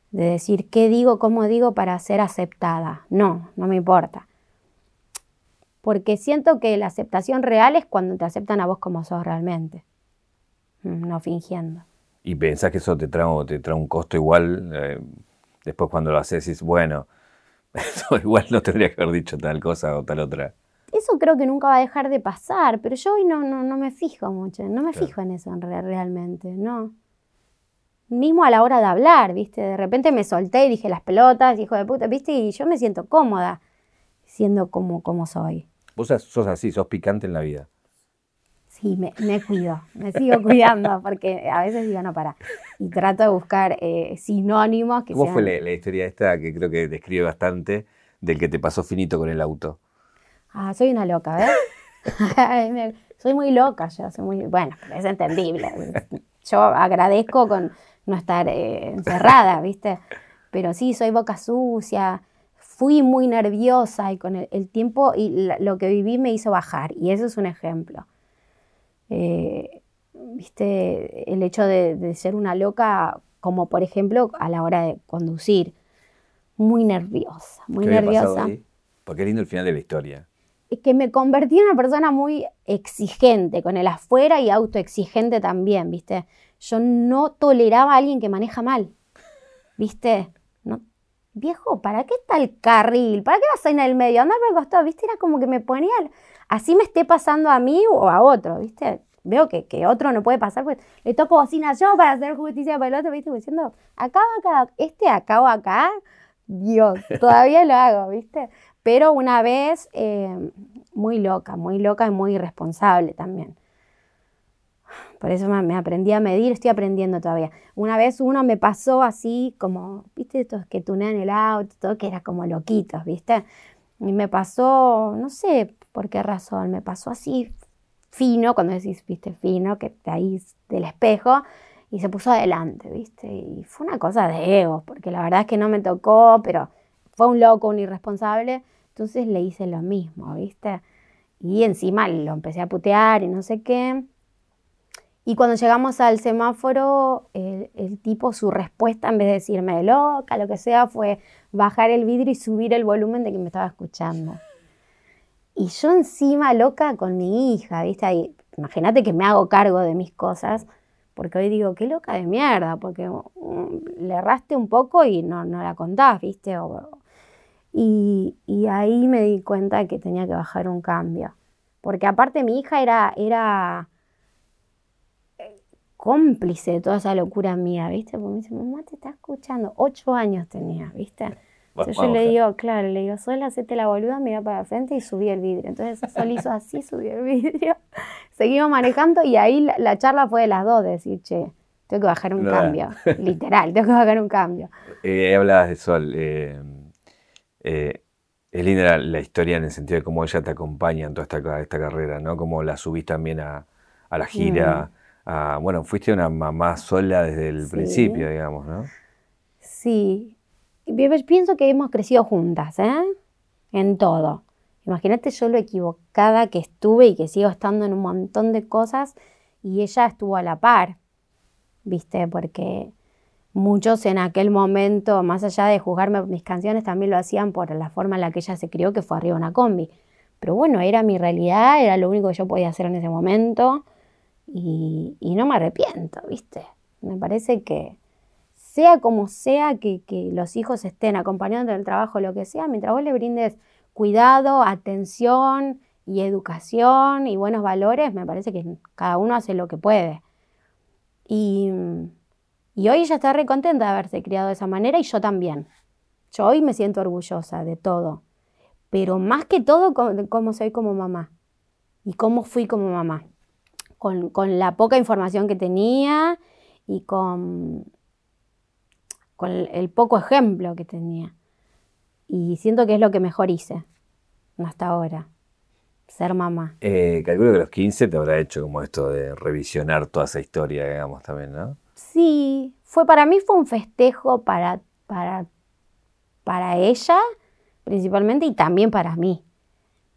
decir qué digo, cómo digo para ser aceptada. No, no me importa. porque siento que la aceptación real es cuando te aceptan a vos como sos realmente, mm, no fingiendo. ¿Y pensás que eso te trae, te trae un costo igual? Eh, después cuando lo haces, dices, bueno, <laughs> eso igual no tendría que haber dicho tal cosa o tal otra. Eso creo que nunca va a dejar de pasar, pero yo hoy no, no, no me fijo mucho, no me fijo en eso en realmente, no. Mismo a la hora de hablar, ¿viste? De repente me solté y dije las pelotas, hijo de puta, ¿viste? Y yo me siento cómoda siendo como, como soy. Vos sos así, sos picante en la vida. Sí, me, cuido, me sigo cuidando porque a veces digo, no, para. Y trato de buscar eh, sinónimos que ¿Cómo fue la, la, historia esta que creo que describe bastante del que te pasó finito con el auto? Ah, soy una loca, ¿ves? <laughs> soy muy loca yo, soy muy, bueno, es entendible. Yo agradezco con no estar eh, encerrada, ¿viste? Pero sí, soy boca sucia, fui muy nerviosa y con el, tiempo y lo que viví me hizo bajar y eso es un ejemplo. Eh, ¿Viste? El hecho de, ser una loca, como por ejemplo a la hora de conducir, muy nerviosa, muy nerviosa. Porque es lindo el final de la historia que me convertí en una persona muy exigente con el afuera y autoexigente también, ¿viste? Yo no toleraba a alguien que maneja mal, ¿viste? No, viejo, ¿para qué está el carril? ¿Para qué vas a ir en el medio? Andar por el costado, ¿viste? Era como que me ponía, así me esté pasando a mí o a otro, ¿viste? Veo que, que otro no puede pasar, pues le toco bocina yo para hacer justicia para el otro, ¿viste? Diciendo, acá acá, este acá o acá, Dios, <laughs> todavía lo hago, ¿viste? Pero una vez eh, muy loca, muy loca y muy irresponsable también. Por eso me aprendí a medir, estoy aprendiendo todavía. Una vez uno me pasó así como, viste, estos que tunean el auto, todo que era como loquitos, viste. Y me pasó, no sé por qué razón, me pasó así fino, cuando decís, viste, fino, que te ahí del espejo, y se puso adelante, viste. Y fue una cosa de ego, porque la verdad es que no me tocó, pero fue un loco, un irresponsable. Entonces le hice lo mismo, ¿viste? Y encima lo empecé a putear y no sé qué. Y cuando llegamos al semáforo, el, tipo, su respuesta, en vez de decirme loca, lo que sea, fue bajar el vidrio y subir el volumen de que me estaba escuchando. Y yo encima loca con mi hija, ¿viste? Imagínate que me hago cargo de mis cosas, porque hoy digo, qué loca de mierda, porque um, le erraste un poco y no, no la contás, ¿viste? Y, ahí me di cuenta que tenía que bajar un cambio. Porque aparte mi hija era, era cómplice de toda esa locura mía, ¿viste? Porque me dice, mamá, te está escuchando. Ocho años tenía, ¿viste? Entonces yo le digo, claro, le digo, Sol, hacete la boluda, mira para frente y subí el vidrio. Entonces Sol hizo así, subió el vidrio. <laughs> Seguimos manejando y ahí la, charla fue de las dos, de decir, che, tengo que bajar un cambio. <laughs> Literal, tengo que bajar un cambio. Eh, hablabas de Sol. Eh eh, es linda la, historia en el sentido de cómo ella te acompaña en toda esta, esta carrera, ¿no? Cómo la subís también a, la gira. Mm. Bueno, fuiste una mamá sola desde el principio, digamos, ¿no? Sí. Pienso que hemos crecido juntas, ¿eh? En todo. Imagínate yo lo equivocada que estuve y que sigo estando en un montón de cosas y ella estuvo a la par, ¿viste? Porque Muchos en aquel momento, más allá de juzgarme mis canciones, también lo hacían por la forma en la que ella se crió, que fue arriba una combi. Pero bueno, era mi realidad, era lo único que yo podía hacer en ese momento y, no me arrepiento, ¿viste? Me parece que sea como sea que, los hijos estén acompañando en el trabajo, lo que sea, mientras vos le brindes cuidado, atención y educación y buenos valores, me parece que cada uno hace lo que puede. Y y hoy ella está re contenta de haberse criado de esa manera y yo también. Yo hoy me siento orgullosa de todo. Pero más que todo, cómo soy como mamá. Y cómo fui como mamá. Con, la poca información que tenía y con, con el poco ejemplo que tenía. Y siento que es lo que mejor hice hasta ahora, ser mamá. Eh, calculo que a los 15 te habrá hecho como esto de revisionar toda esa historia, digamos, también, ¿no? Sí, fue para mí fue un festejo para, para, para ella principalmente y también para mí.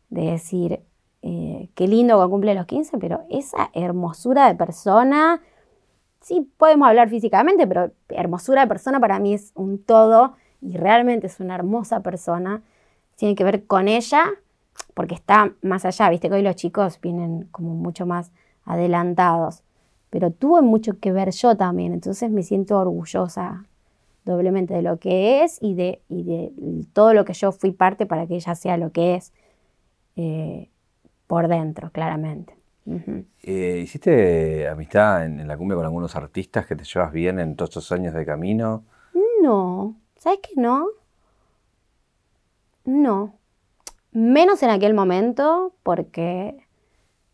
De decir, eh, qué lindo que cumple los 15, pero esa hermosura de persona, sí podemos hablar físicamente, pero hermosura de persona para mí es un todo y realmente es una hermosa persona. Tiene que ver con ella, porque está más allá, viste que hoy los chicos vienen como mucho más adelantados, pero tuve mucho que ver yo también, entonces me siento orgullosa doblemente de lo que es y de, de todo lo que yo fui parte para que ella sea lo que es eh, por dentro, claramente. Eh, ¿Hiciste amistad en, la cumbia con algunos artistas que te llevas bien en todos estos años de camino? No, ¿sabes qué no? No. Menos en aquel momento, porque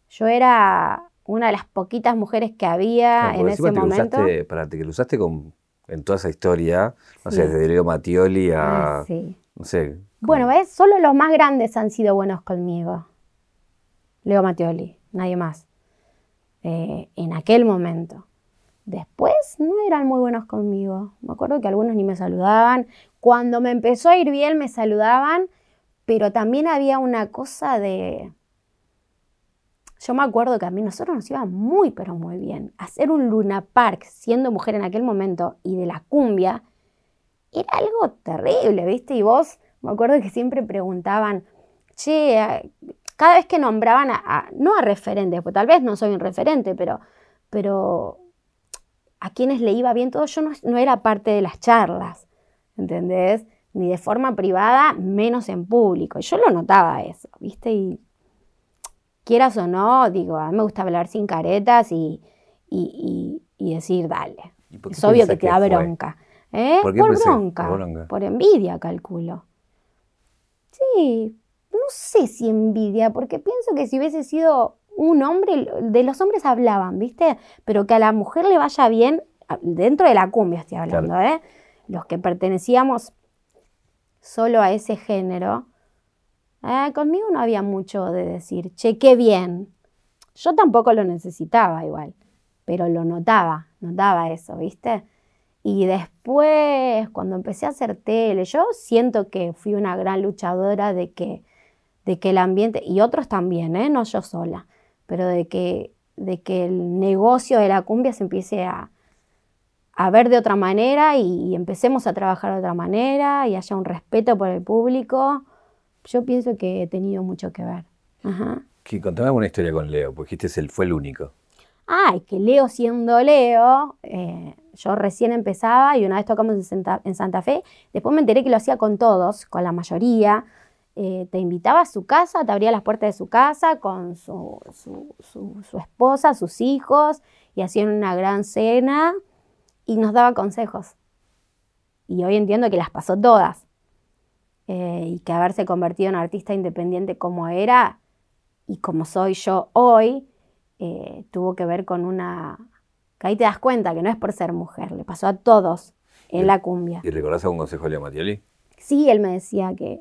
yo era una de las poquitas mujeres que había en ese momento. para que lo usaste con, en toda esa historia, no sé, desde Leo Matioli a. Ah, sí. No sé. Bueno, ¿ves? Solo los más grandes han sido buenos conmigo. Leo Matioli nadie más. Eh, en aquel momento. Después no eran muy buenos conmigo. Me acuerdo que algunos ni me saludaban. Cuando me empezó a ir bien me saludaban, pero también había una cosa de... Yo me acuerdo que a mí nosotros nos iba muy, pero muy bien. Hacer un Luna Park siendo mujer en aquel momento y de la cumbia era algo terrible, ¿viste? Y vos, me acuerdo que siempre preguntaban, che, cada vez que nombraban a, no a referentes, pues tal vez no soy un referente, pero, pero a quienes le iba bien todo, yo no, era parte de las charlas, ¿entendés? Ni de forma privada, menos en público. Y yo lo notaba eso, ¿viste? Y quieras o no, digo, a mí me gusta hablar sin caretas y, decir, dale. Es obvio que te da bronca. ¿Eh? ¿Por, bronca, por bronca, por envidia, calculo. Sí, no sé si envidia, porque pienso que si hubiese sido un hombre, de los hombres hablaban, ¿viste? Pero que a la mujer le vaya bien, dentro de la cumbia estoy hablando, ¿eh? Los que pertenecíamos solo a ese género, eh, conmigo no había mucho de decir, che, qué bien. Yo tampoco lo necesitaba igual, pero lo notaba, notaba eso, ¿viste? Y después, cuando empecé a hacer tele, yo siento que fui una gran luchadora de que de que el ambiente, y otros también, ¿eh? no yo sola, pero de que, de que el negocio de la cumbia se empiece a, a ver de otra manera y, empecemos a trabajar de otra manera y haya un respeto por el público, yo pienso que he tenido mucho que ver. Ajá. Que contame una historia con Leo, porque dijiste él fue el único. Ay, que Leo siendo Leo, eh, yo recién empezaba y una vez tocamos en en Santa Fe, después me enteré que lo hacía con todos, con la mayoría, eh, te invitaba a su casa, te abría las puertas de su casa con su, esposa, sus hijos, y hacían una gran cena y nos daba consejos. Y hoy entiendo que las pasó todas. Eh, y que haberse convertido en artista independiente como era y como soy yo hoy, eh, tuvo que ver con una... que ahí te das cuenta que no es por ser mujer, le pasó a todos en la cumbia. ¿Y recordás algún consejo de Matioli? Sí, él me decía que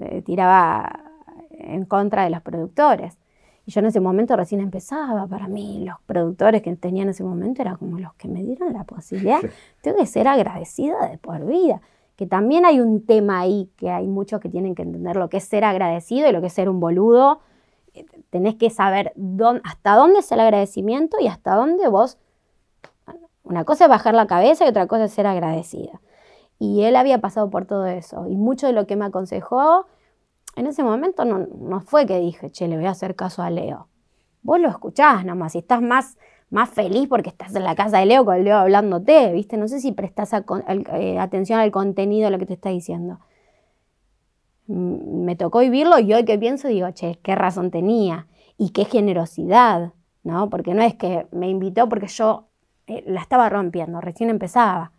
eh, tiraba en contra de los productores. Y yo en ese momento recién empezaba, para mí los productores que tenía en ese momento eran como los que me dieron la posibilidad. Tengo que ser agradecida de por vida. Que también hay un tema ahí, que hay muchos que tienen que entender lo que es ser agradecido y lo que es ser un boludo. Eh, tenés que saber hasta dónde es el agradecimiento y hasta dónde vos... Una cosa es bajar la cabeza y otra cosa es ser agradecida. Y él había pasado por todo eso. Y mucho de lo que me aconsejó, en ese momento no, fue que dije, che, le voy a hacer caso a Leo. Vos lo escuchás nomás y estás más, más feliz porque estás en la casa de Leo con Leo hablándote, ¿viste? No sé si prestás eh, atención al contenido de lo que te está diciendo. Me tocó vivirlo y hoy que pienso digo, che, qué razón tenía y qué generosidad, ¿no? Porque no es que me invitó porque yo eh, la estaba rompiendo, recién empezaba.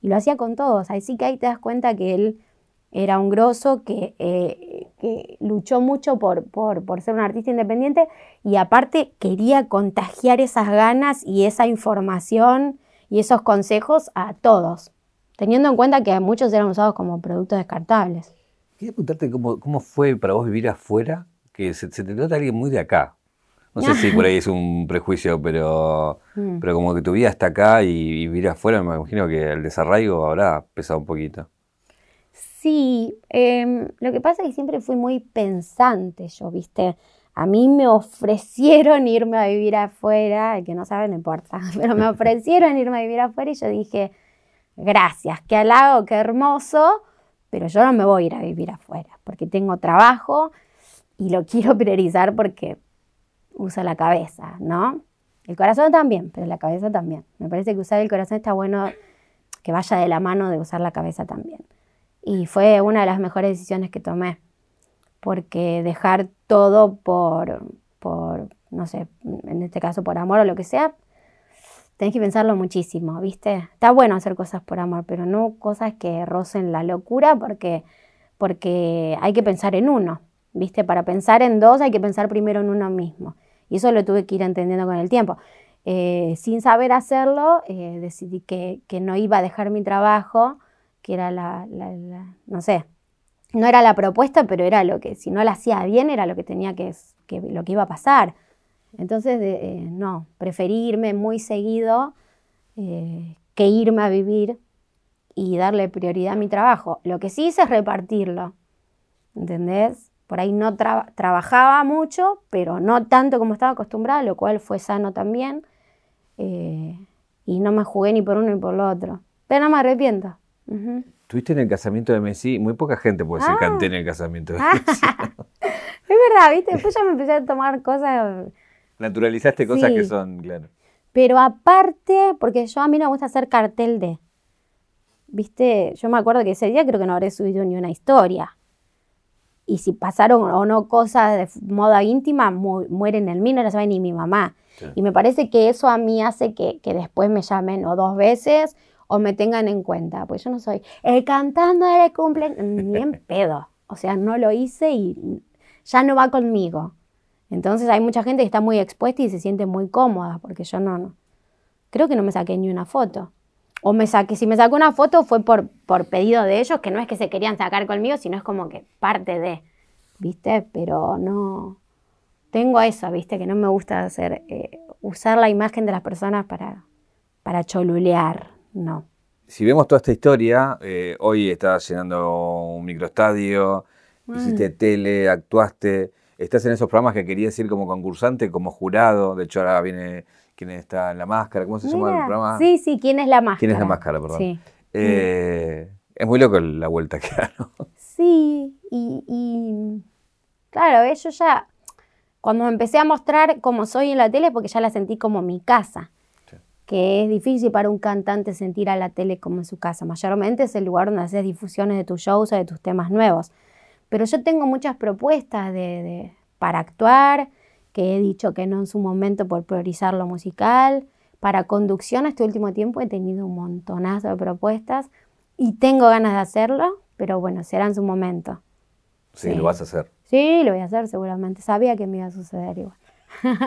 Y lo hacía con todos. Así que ahí te das cuenta que él era un grosso, que, eh, que luchó mucho por, por, ser un artista independiente y aparte quería contagiar esas ganas y esa información y esos consejos a todos, teniendo en cuenta que muchos eran usados como productos descartables. Quería preguntarte cómo, cómo fue para vos vivir afuera, que se, se te trata alguien muy de acá, no sé si por <laughs> ahí es un prejuicio, pero, mm. pero como que tu vida está acá y, vivir afuera, me imagino que el desarraigo habrá pesado un poquito. Sí, em, lo que pasa es que siempre fui muy pensante yo, ¿viste? A mí me ofrecieron <laughs> irme a vivir afuera, el que no sabe no importa, <laughs> pero me ofrecieron irme a vivir afuera y yo dije, gracias, qué halago, qué hermoso, pero yo no me voy a ir a vivir afuera, porque tengo trabajo, y lo quiero priorizar porque uso la cabeza, ¿no? El corazón también, pero la cabeza también. Me parece que usar el corazón está bueno que vaya de la mano de usar la cabeza también. Y fue una de las mejores decisiones que tomé, porque dejar todo por, por, no sé, en este caso por amor o lo que sea, tenés que pensarlo muchísimo, ¿viste? Está bueno hacer cosas por amor, pero no cosas que rocen la locura porque, porque hay que pensar en uno, ¿viste? Para pensar en dos hay que pensar primero en uno mismo. Y eso lo tuve que ir entendiendo con el tiempo. Eh, sin saber hacerlo, eh, decidí que, no iba a dejar mi trabajo, que era la, no sé, no era la propuesta, pero era lo que, si no la hacía bien, era lo que tenía que, que lo que iba a pasar. Entonces, eh, no, preferí irme muy seguido que irme a vivir y darle prioridad a mi trabajo. Lo que sí hice es repartirlo, ¿entendés? Por ahí no trabajaba mucho, pero no tanto como estaba acostumbrada, lo cual fue sano también. Eh, y no me jugué ni por uno ni por lo otro. Pero no me arrepiento. Tuviste en el casamiento de Messi, muy poca gente puede ser ah. canté en el casamiento de Messi. <laughs> es verdad, ¿viste? Después ya me empecé a tomar cosas. Naturalizaste cosas que son, claro. Pero aparte, porque yo a mí no me gusta hacer cartel de. ¿Viste? Yo me acuerdo que ese día creo que no habré subido ni una historia y si pasaron o no cosas de moda íntima, mueren el mí, no lo sabe ni mi mamá. Y me parece que eso a mí hace que, después me llamen o dos veces o me tengan en cuenta, pues yo no soy el cantando de cumple, ni en <laughs> pedo. O sea, no lo hice y ya no va conmigo. Entonces hay mucha gente que está muy expuesta y se siente muy cómoda, porque yo no, no. Creo que no me saqué ni una foto. O me saqué, si me sacó una foto fue por, por pedido de ellos, que no es que se querían sacar conmigo, sino es como que parte de, ¿viste? Pero no, tengo eso, ¿viste? Que no me gusta hacer, eh, usar la imagen de las personas para, para cholulear, no. Si vemos toda esta historia, eh, hoy estás llenando un microestadio, hiciste tele, actuaste, estás en esos programas que querías ir como concursante, como jurado, de hecho ahora viene quién está en la máscara, ¿cómo se llama el programa? Sí, sí, quién es la máscara. ¿Quién es la máscara, perdón? Sí. Eh, es muy loco la vuelta que da, ¿no? Sí, y, claro, yo ya, cuando empecé a mostrar cómo soy en la tele, porque ya la sentí como mi casa, que es difícil para un cantante sentir a la tele como en su casa. Mayormente es el lugar donde haces difusiones de tus shows o de tus temas nuevos. Pero yo tengo muchas propuestas de, para actuar, que he dicho que no en su momento por priorizar lo musical. Para conducción este último tiempo he tenido un montonazo de propuestas y tengo ganas de hacerlo, pero bueno, será en su momento. Sí, lo vas a hacer. Sí, lo voy a hacer seguramente. Sabía que me iba a suceder igual.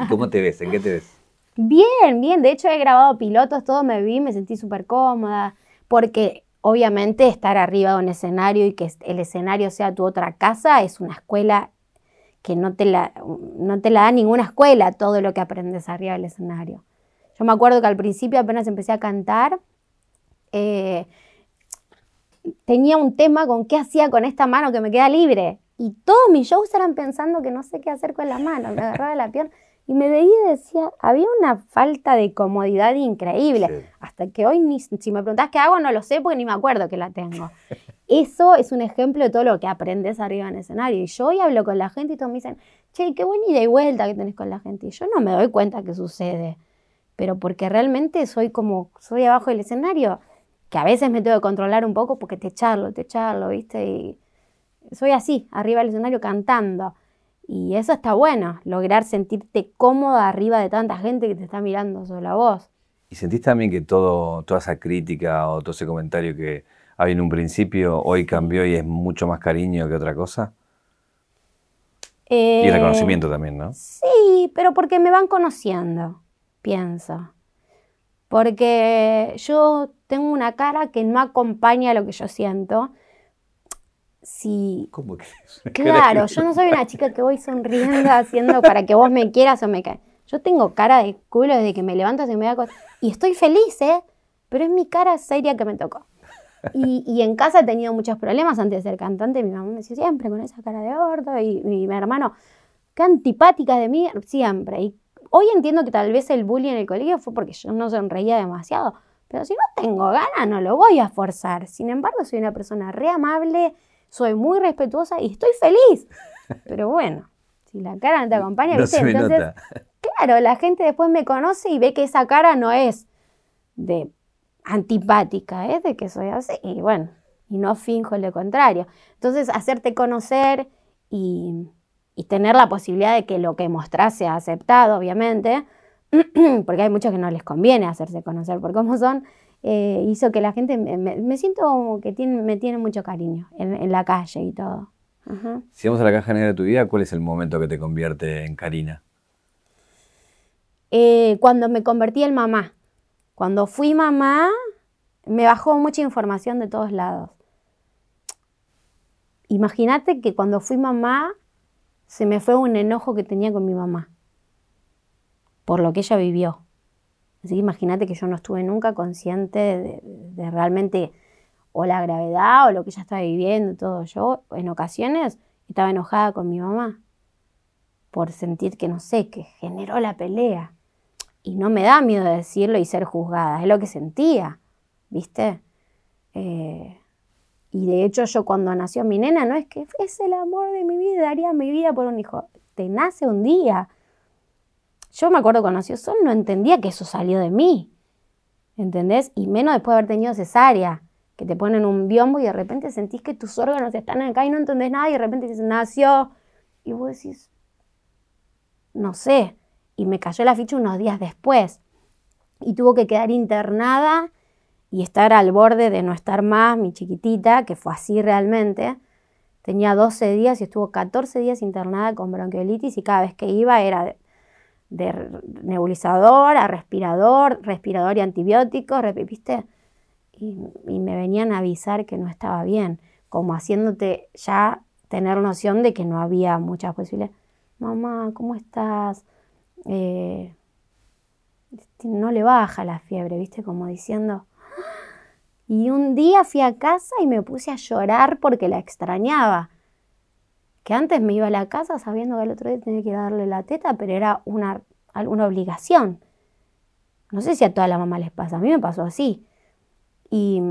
¿Cómo te ves? ¿En qué te ves? <laughs> Bien, bien. De hecho, he grabado pilotos, todo me vi, me sentí súper cómoda, porque obviamente estar arriba de un escenario y que el escenario sea tu otra casa es una escuela que no te, la, no te la da ninguna escuela todo lo que aprendes arriba del escenario. Yo me acuerdo que al principio apenas empecé a cantar, eh, tenía un tema con qué hacía con esta mano que me queda libre. Y todos mis shows eran pensando que no sé qué hacer con la mano, me agarraba la pierna. Y me veía y decía, había una falta de comodidad increíble. Hasta que hoy, ni, si me preguntás qué hago, no lo sé porque ni me acuerdo que la tengo. <laughs> Eso es un ejemplo de todo lo que aprendes arriba en el escenario. Y yo hoy hablo con la gente y todos me dicen, che, qué buena ida y vuelta que tenés con la gente. Y yo no me doy cuenta que sucede. Pero porque realmente soy como, soy abajo del escenario, que a veces me tengo que controlar un poco porque te charlo, te charlo, ¿viste? Y soy así, arriba del escenario cantando. Y eso está bueno, lograr sentirte cómoda arriba de tanta gente que te está mirando solo a vos. ¿Y sentís también que todo, toda esa crítica o todo ese comentario que había en un principio, hoy cambió y es mucho más cariño que otra cosa? y eh, reconocimiento también, ¿no? Sí, pero porque me van conociendo, pienso. Porque yo tengo una cara que no acompaña lo que yo siento. Si, ¿Cómo que <laughs> Claro, yo no soy una chica que voy sonriendo <laughs> haciendo para que vos me quieras o me caes. Yo tengo cara de culo desde que me levanto y me da. Y estoy feliz, ¿eh? Pero es mi cara seria que me tocó. Y, en casa he tenido muchos problemas antes de ser cantante. Mi mamá me decía siempre con esa cara de orto. Y, mi hermano, qué antipática de mí, siempre. Y hoy entiendo que tal vez el bullying en el colegio fue porque yo no sonreía demasiado. Pero si no tengo ganas, no lo voy a forzar. Sin embargo, soy una persona re amable, soy muy respetuosa y estoy feliz. Pero bueno, Si la cara no te acompaña, <laughs> No ¿viste? Entonces, nota. claro, la gente después me conoce y ve que esa cara no es de antipática, es de que soy así. Y bueno, y no finjo lo contrario. Entonces, hacerte conocer y, y tener la posibilidad de que lo que mostrás sea aceptado, obviamente, <clears throat> porque hay muchos que no les conviene hacerse conocer por cómo son, eh, hizo que la gente, me, me- me siento como que tiene, me tiene mucho cariño en, en la calle y todo. Ajá. Si vamos a la caja negra de tu vida, ¿cuál es el momento que te convierte en Karina? Eh, cuando me convertí en mamá. Cuando fui mamá, me bajó mucha información de todos lados. Imagínate que cuando fui mamá, se me fue un enojo que tenía con mi mamá, por lo que ella vivió. Así que imagínate que yo no estuve nunca consciente de, realmente o la gravedad o lo que ella estaba viviendo, todo. Yo en ocasiones estaba enojada con mi mamá por sentir que, no sé, que generó la pelea. Y no me da miedo decirlo y ser juzgada, es lo que sentía, ¿viste? Eh, y de hecho yo cuando nació mi nena, no es que es el amor de mi vida, daría mi vida por un hijo. Te nace un día. Yo me acuerdo cuando nació Sol, no entendía que eso salió de mí, ¿entendés? Y menos después de haber tenido cesárea, que te ponen un biombo y de repente sentís que tus órganos están acá y no entendés nada y de repente dices, nació. Y vos decís, no sé, y me cayó la ficha unos días después. Y tuvo que quedar internada y estar al borde de no estar más, mi chiquitita, que fue así realmente. Tenía 12 días y estuvo 14 días internada con bronquiolitis y cada vez que iba era de, nebulizador a respirador, respirador y antibióticos, ¿viste? Y, y me venían a avisar que no estaba bien, como haciéndote ya tener noción de que no había muchas posibilidades. Mamá, ¿cómo estás? Eh, no le baja la fiebre, ¿viste? Como diciendo. Y un día fui a casa y me puse a llorar porque la extrañaba. Que antes me iba a la casa sabiendo que el otro día tenía que darle la teta, pero era una, obligación. No sé si a toda la mamá les pasa, a mí me pasó así. Y,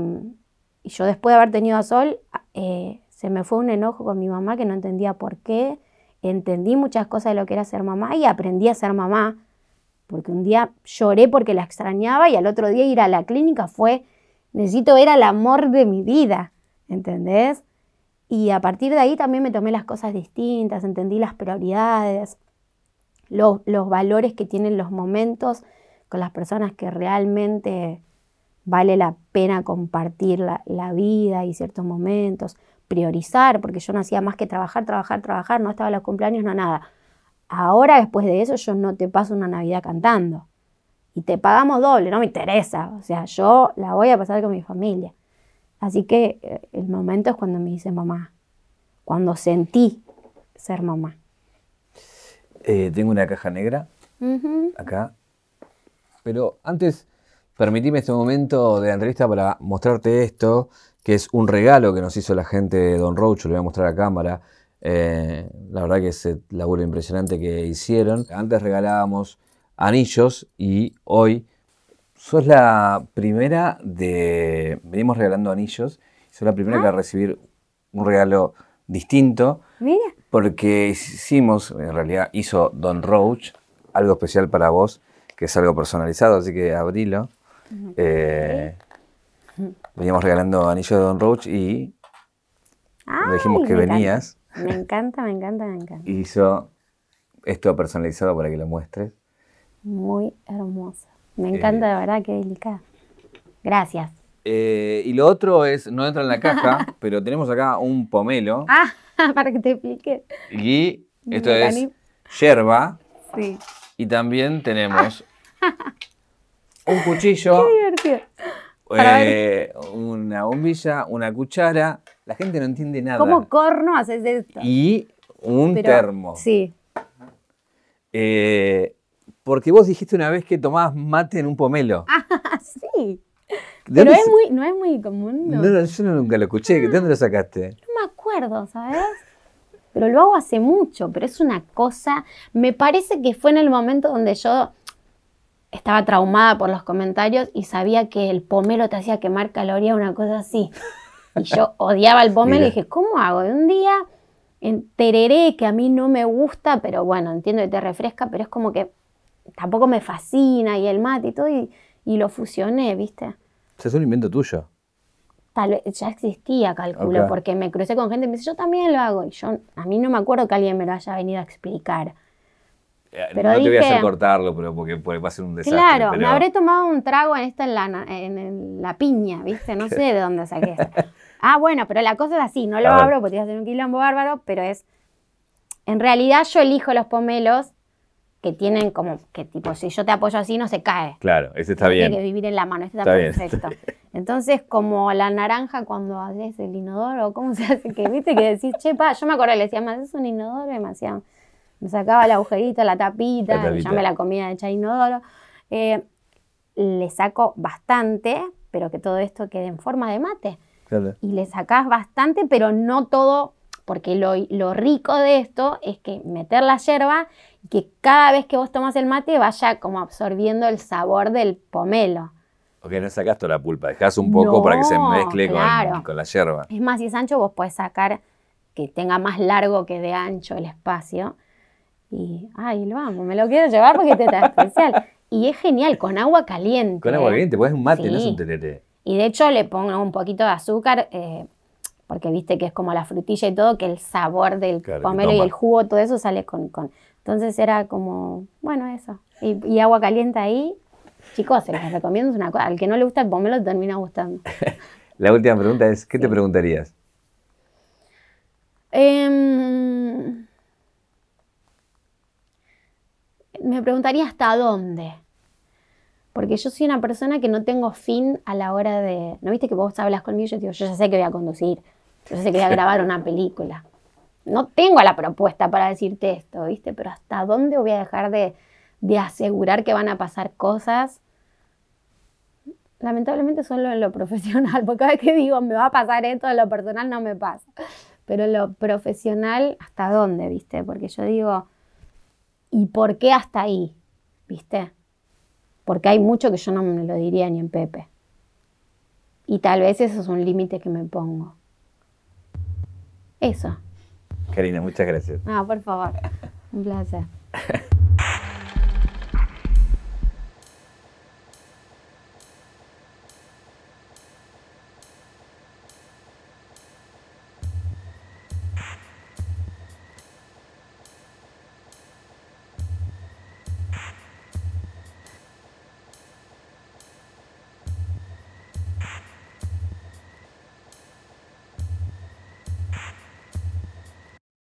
y yo después de haber tenido a Sol, eh, se me fue un enojo con mi mamá que no entendía por qué. Entendí muchas cosas de lo que era ser mamá y aprendí a ser mamá. Porque un día lloré porque la extrañaba y al otro día ir a la clínica fue, necesito ver al amor de mi vida, ¿entendés? Y a partir de ahí también me tomé las cosas distintas, entendí las prioridades, los, los valores que tienen los momentos con las personas que realmente vale la pena compartir la, la, vida y ciertos momentos, priorizar, porque yo no hacía más que trabajar, trabajar, trabajar, no estaba en los cumpleaños, no nada. Ahora, después de eso, yo no te paso una Navidad cantando. Y te pagamos doble, no me interesa. O sea, yo la voy a pasar con mi familia. Así que eh, el momento es cuando me dice mamá, cuando sentí ser mamá. Eh, tengo una caja negra Uh -huh. acá. Pero antes, permitime este momento de la entrevista para mostrarte esto, que es un regalo que nos hizo la gente de Don Roach, lo voy a mostrar a cámara. Eh, la verdad que es el laburo impresionante que hicieron. Antes regalábamos anillos y hoy sos la primera de... Venimos regalando anillos. Sos la primera Ah. que va a recibir un regalo distinto. Mira, Porque hicimos, en realidad hizo Don Roach, algo especial para vos, que es algo personalizado, así que abrilo. Eh, veníamos regalando anillos de Don Roach y le dijimos que me encanta. venías. me encanta, me encanta, me encanta. hizo esto personalizado para que lo muestres. Muy hermosa. Me encanta, de verdad, qué delicada. Gracias. Eh, y lo otro es, no entra en la caja, <laughs> pero tenemos acá un pomelo Ah, <laughs> para que te explique. y esto es mecanismo. yerba Sí. y también tenemos <laughs> un cuchillo. Eh, una bombilla, una cuchara. La gente no entiende nada. ¿Cómo corno haces esto? Y un Pero- termo. Sí. Eh, porque vos dijiste una vez que tomabas mate en un pomelo. <laughs> Ah, sí. ¿De Pero es muy, no es muy común. No, No, no, yo nunca lo escuché. ¿De dónde lo sacaste? No me acuerdo, ¿sabes? Pero lo hago hace mucho, pero es una cosa. Me parece que fue en el momento donde yo estaba traumada por los comentarios y sabía que el pomelo te hacía quemar calorías, una cosa así. Y yo <laughs> odiaba el pomelo Mira. y dije, ¿cómo hago? Y un día en tereré, que a mí no me gusta, pero bueno, entiendo que te refresca, pero es como que tampoco me fascina, y el mate y todo, y, lo fusioné, ¿viste? Es un invento tuyo. Tal vez ya existía, calculo, porque me crucé con gente y me dice, yo también lo hago. Y yo, a mí no me acuerdo que alguien me lo haya venido a explicar. Eh, pero no te voy a hacer cortarlo, pero porque, va a ser un desastre. Claro, me habré tomado un trago en esta en la, en la piña, ¿viste? No sé de dónde saqué esto. <laughs> Ah, bueno, pero la cosa es así, no lo abro porque te a hacer un quilombo bárbaro, pero es. En realidad yo elijo los pomelos que tienen como que tipo, si yo te apoyo así no se cae. Claro, ese está bien. Tiene que vivir en la mano, este está, perfecto. <laughs> Entonces, como la naranja cuando haces el inodoro, ¿cómo se hace? Que viste que decís, che, pa, yo me acuerdo, le decía, más es un inodoro, y me sacaba el agujerito, la tapita, ya me la comida hecha inodoro. Eh, le saco bastante, pero que todo esto quede en forma de mate. Y le sacás bastante, pero no todo, porque lo, rico de esto es que meter la yerba y que cada vez que vos tomas el mate vaya como absorbiendo el sabor del pomelo. Ok, no sacás toda la pulpa, dejás un poco para que se mezcle con, con, la yerba. Es más, si es ancho, vos podés sacar que tenga más largo que de ancho el espacio. Y, ay, lo vamos, me lo quiero llevar porque te está especial. Y es genial, con agua caliente. Con agua caliente, pues es un mate, no es un tereré. Y de hecho le pongo un poquito de azúcar, eh, porque viste que es como la frutilla y todo, que el sabor del pomelo y el jugo, todo eso sale con, con... Entonces era como, bueno, eso. Y, agua caliente ahí, chicos, se les recomiendo, es una cosa. Al que no le gusta el pomelo termina gustando. <laughs> la última pregunta es, ¿qué te preguntarías? Em, me preguntaría hasta dónde. Porque yo soy una persona que no tengo fin a la hora de. ¿No viste que vos hablas conmigo? Yo digo, yo ya sé que voy a conducir. Yo ya sé que voy a grabar una película. No tengo la propuesta para decirte esto, ¿viste? Pero ¿hasta dónde voy a dejar de, asegurar que van a pasar cosas? Lamentablemente solo en lo profesional, <laughs> porque cada vez que digo me va a pasar esto, en lo personal no me pasa. Pero en lo profesional, ¿hasta dónde, viste? Porque yo digo, ¿y por qué hasta ahí? ¿Viste? porque hay mucho que yo no me lo diría ni en Pepe. Y tal vez eso es un límite que me pongo. Eso. Karina, muchas gracias. Ah, por favor. Un placer. <laughs>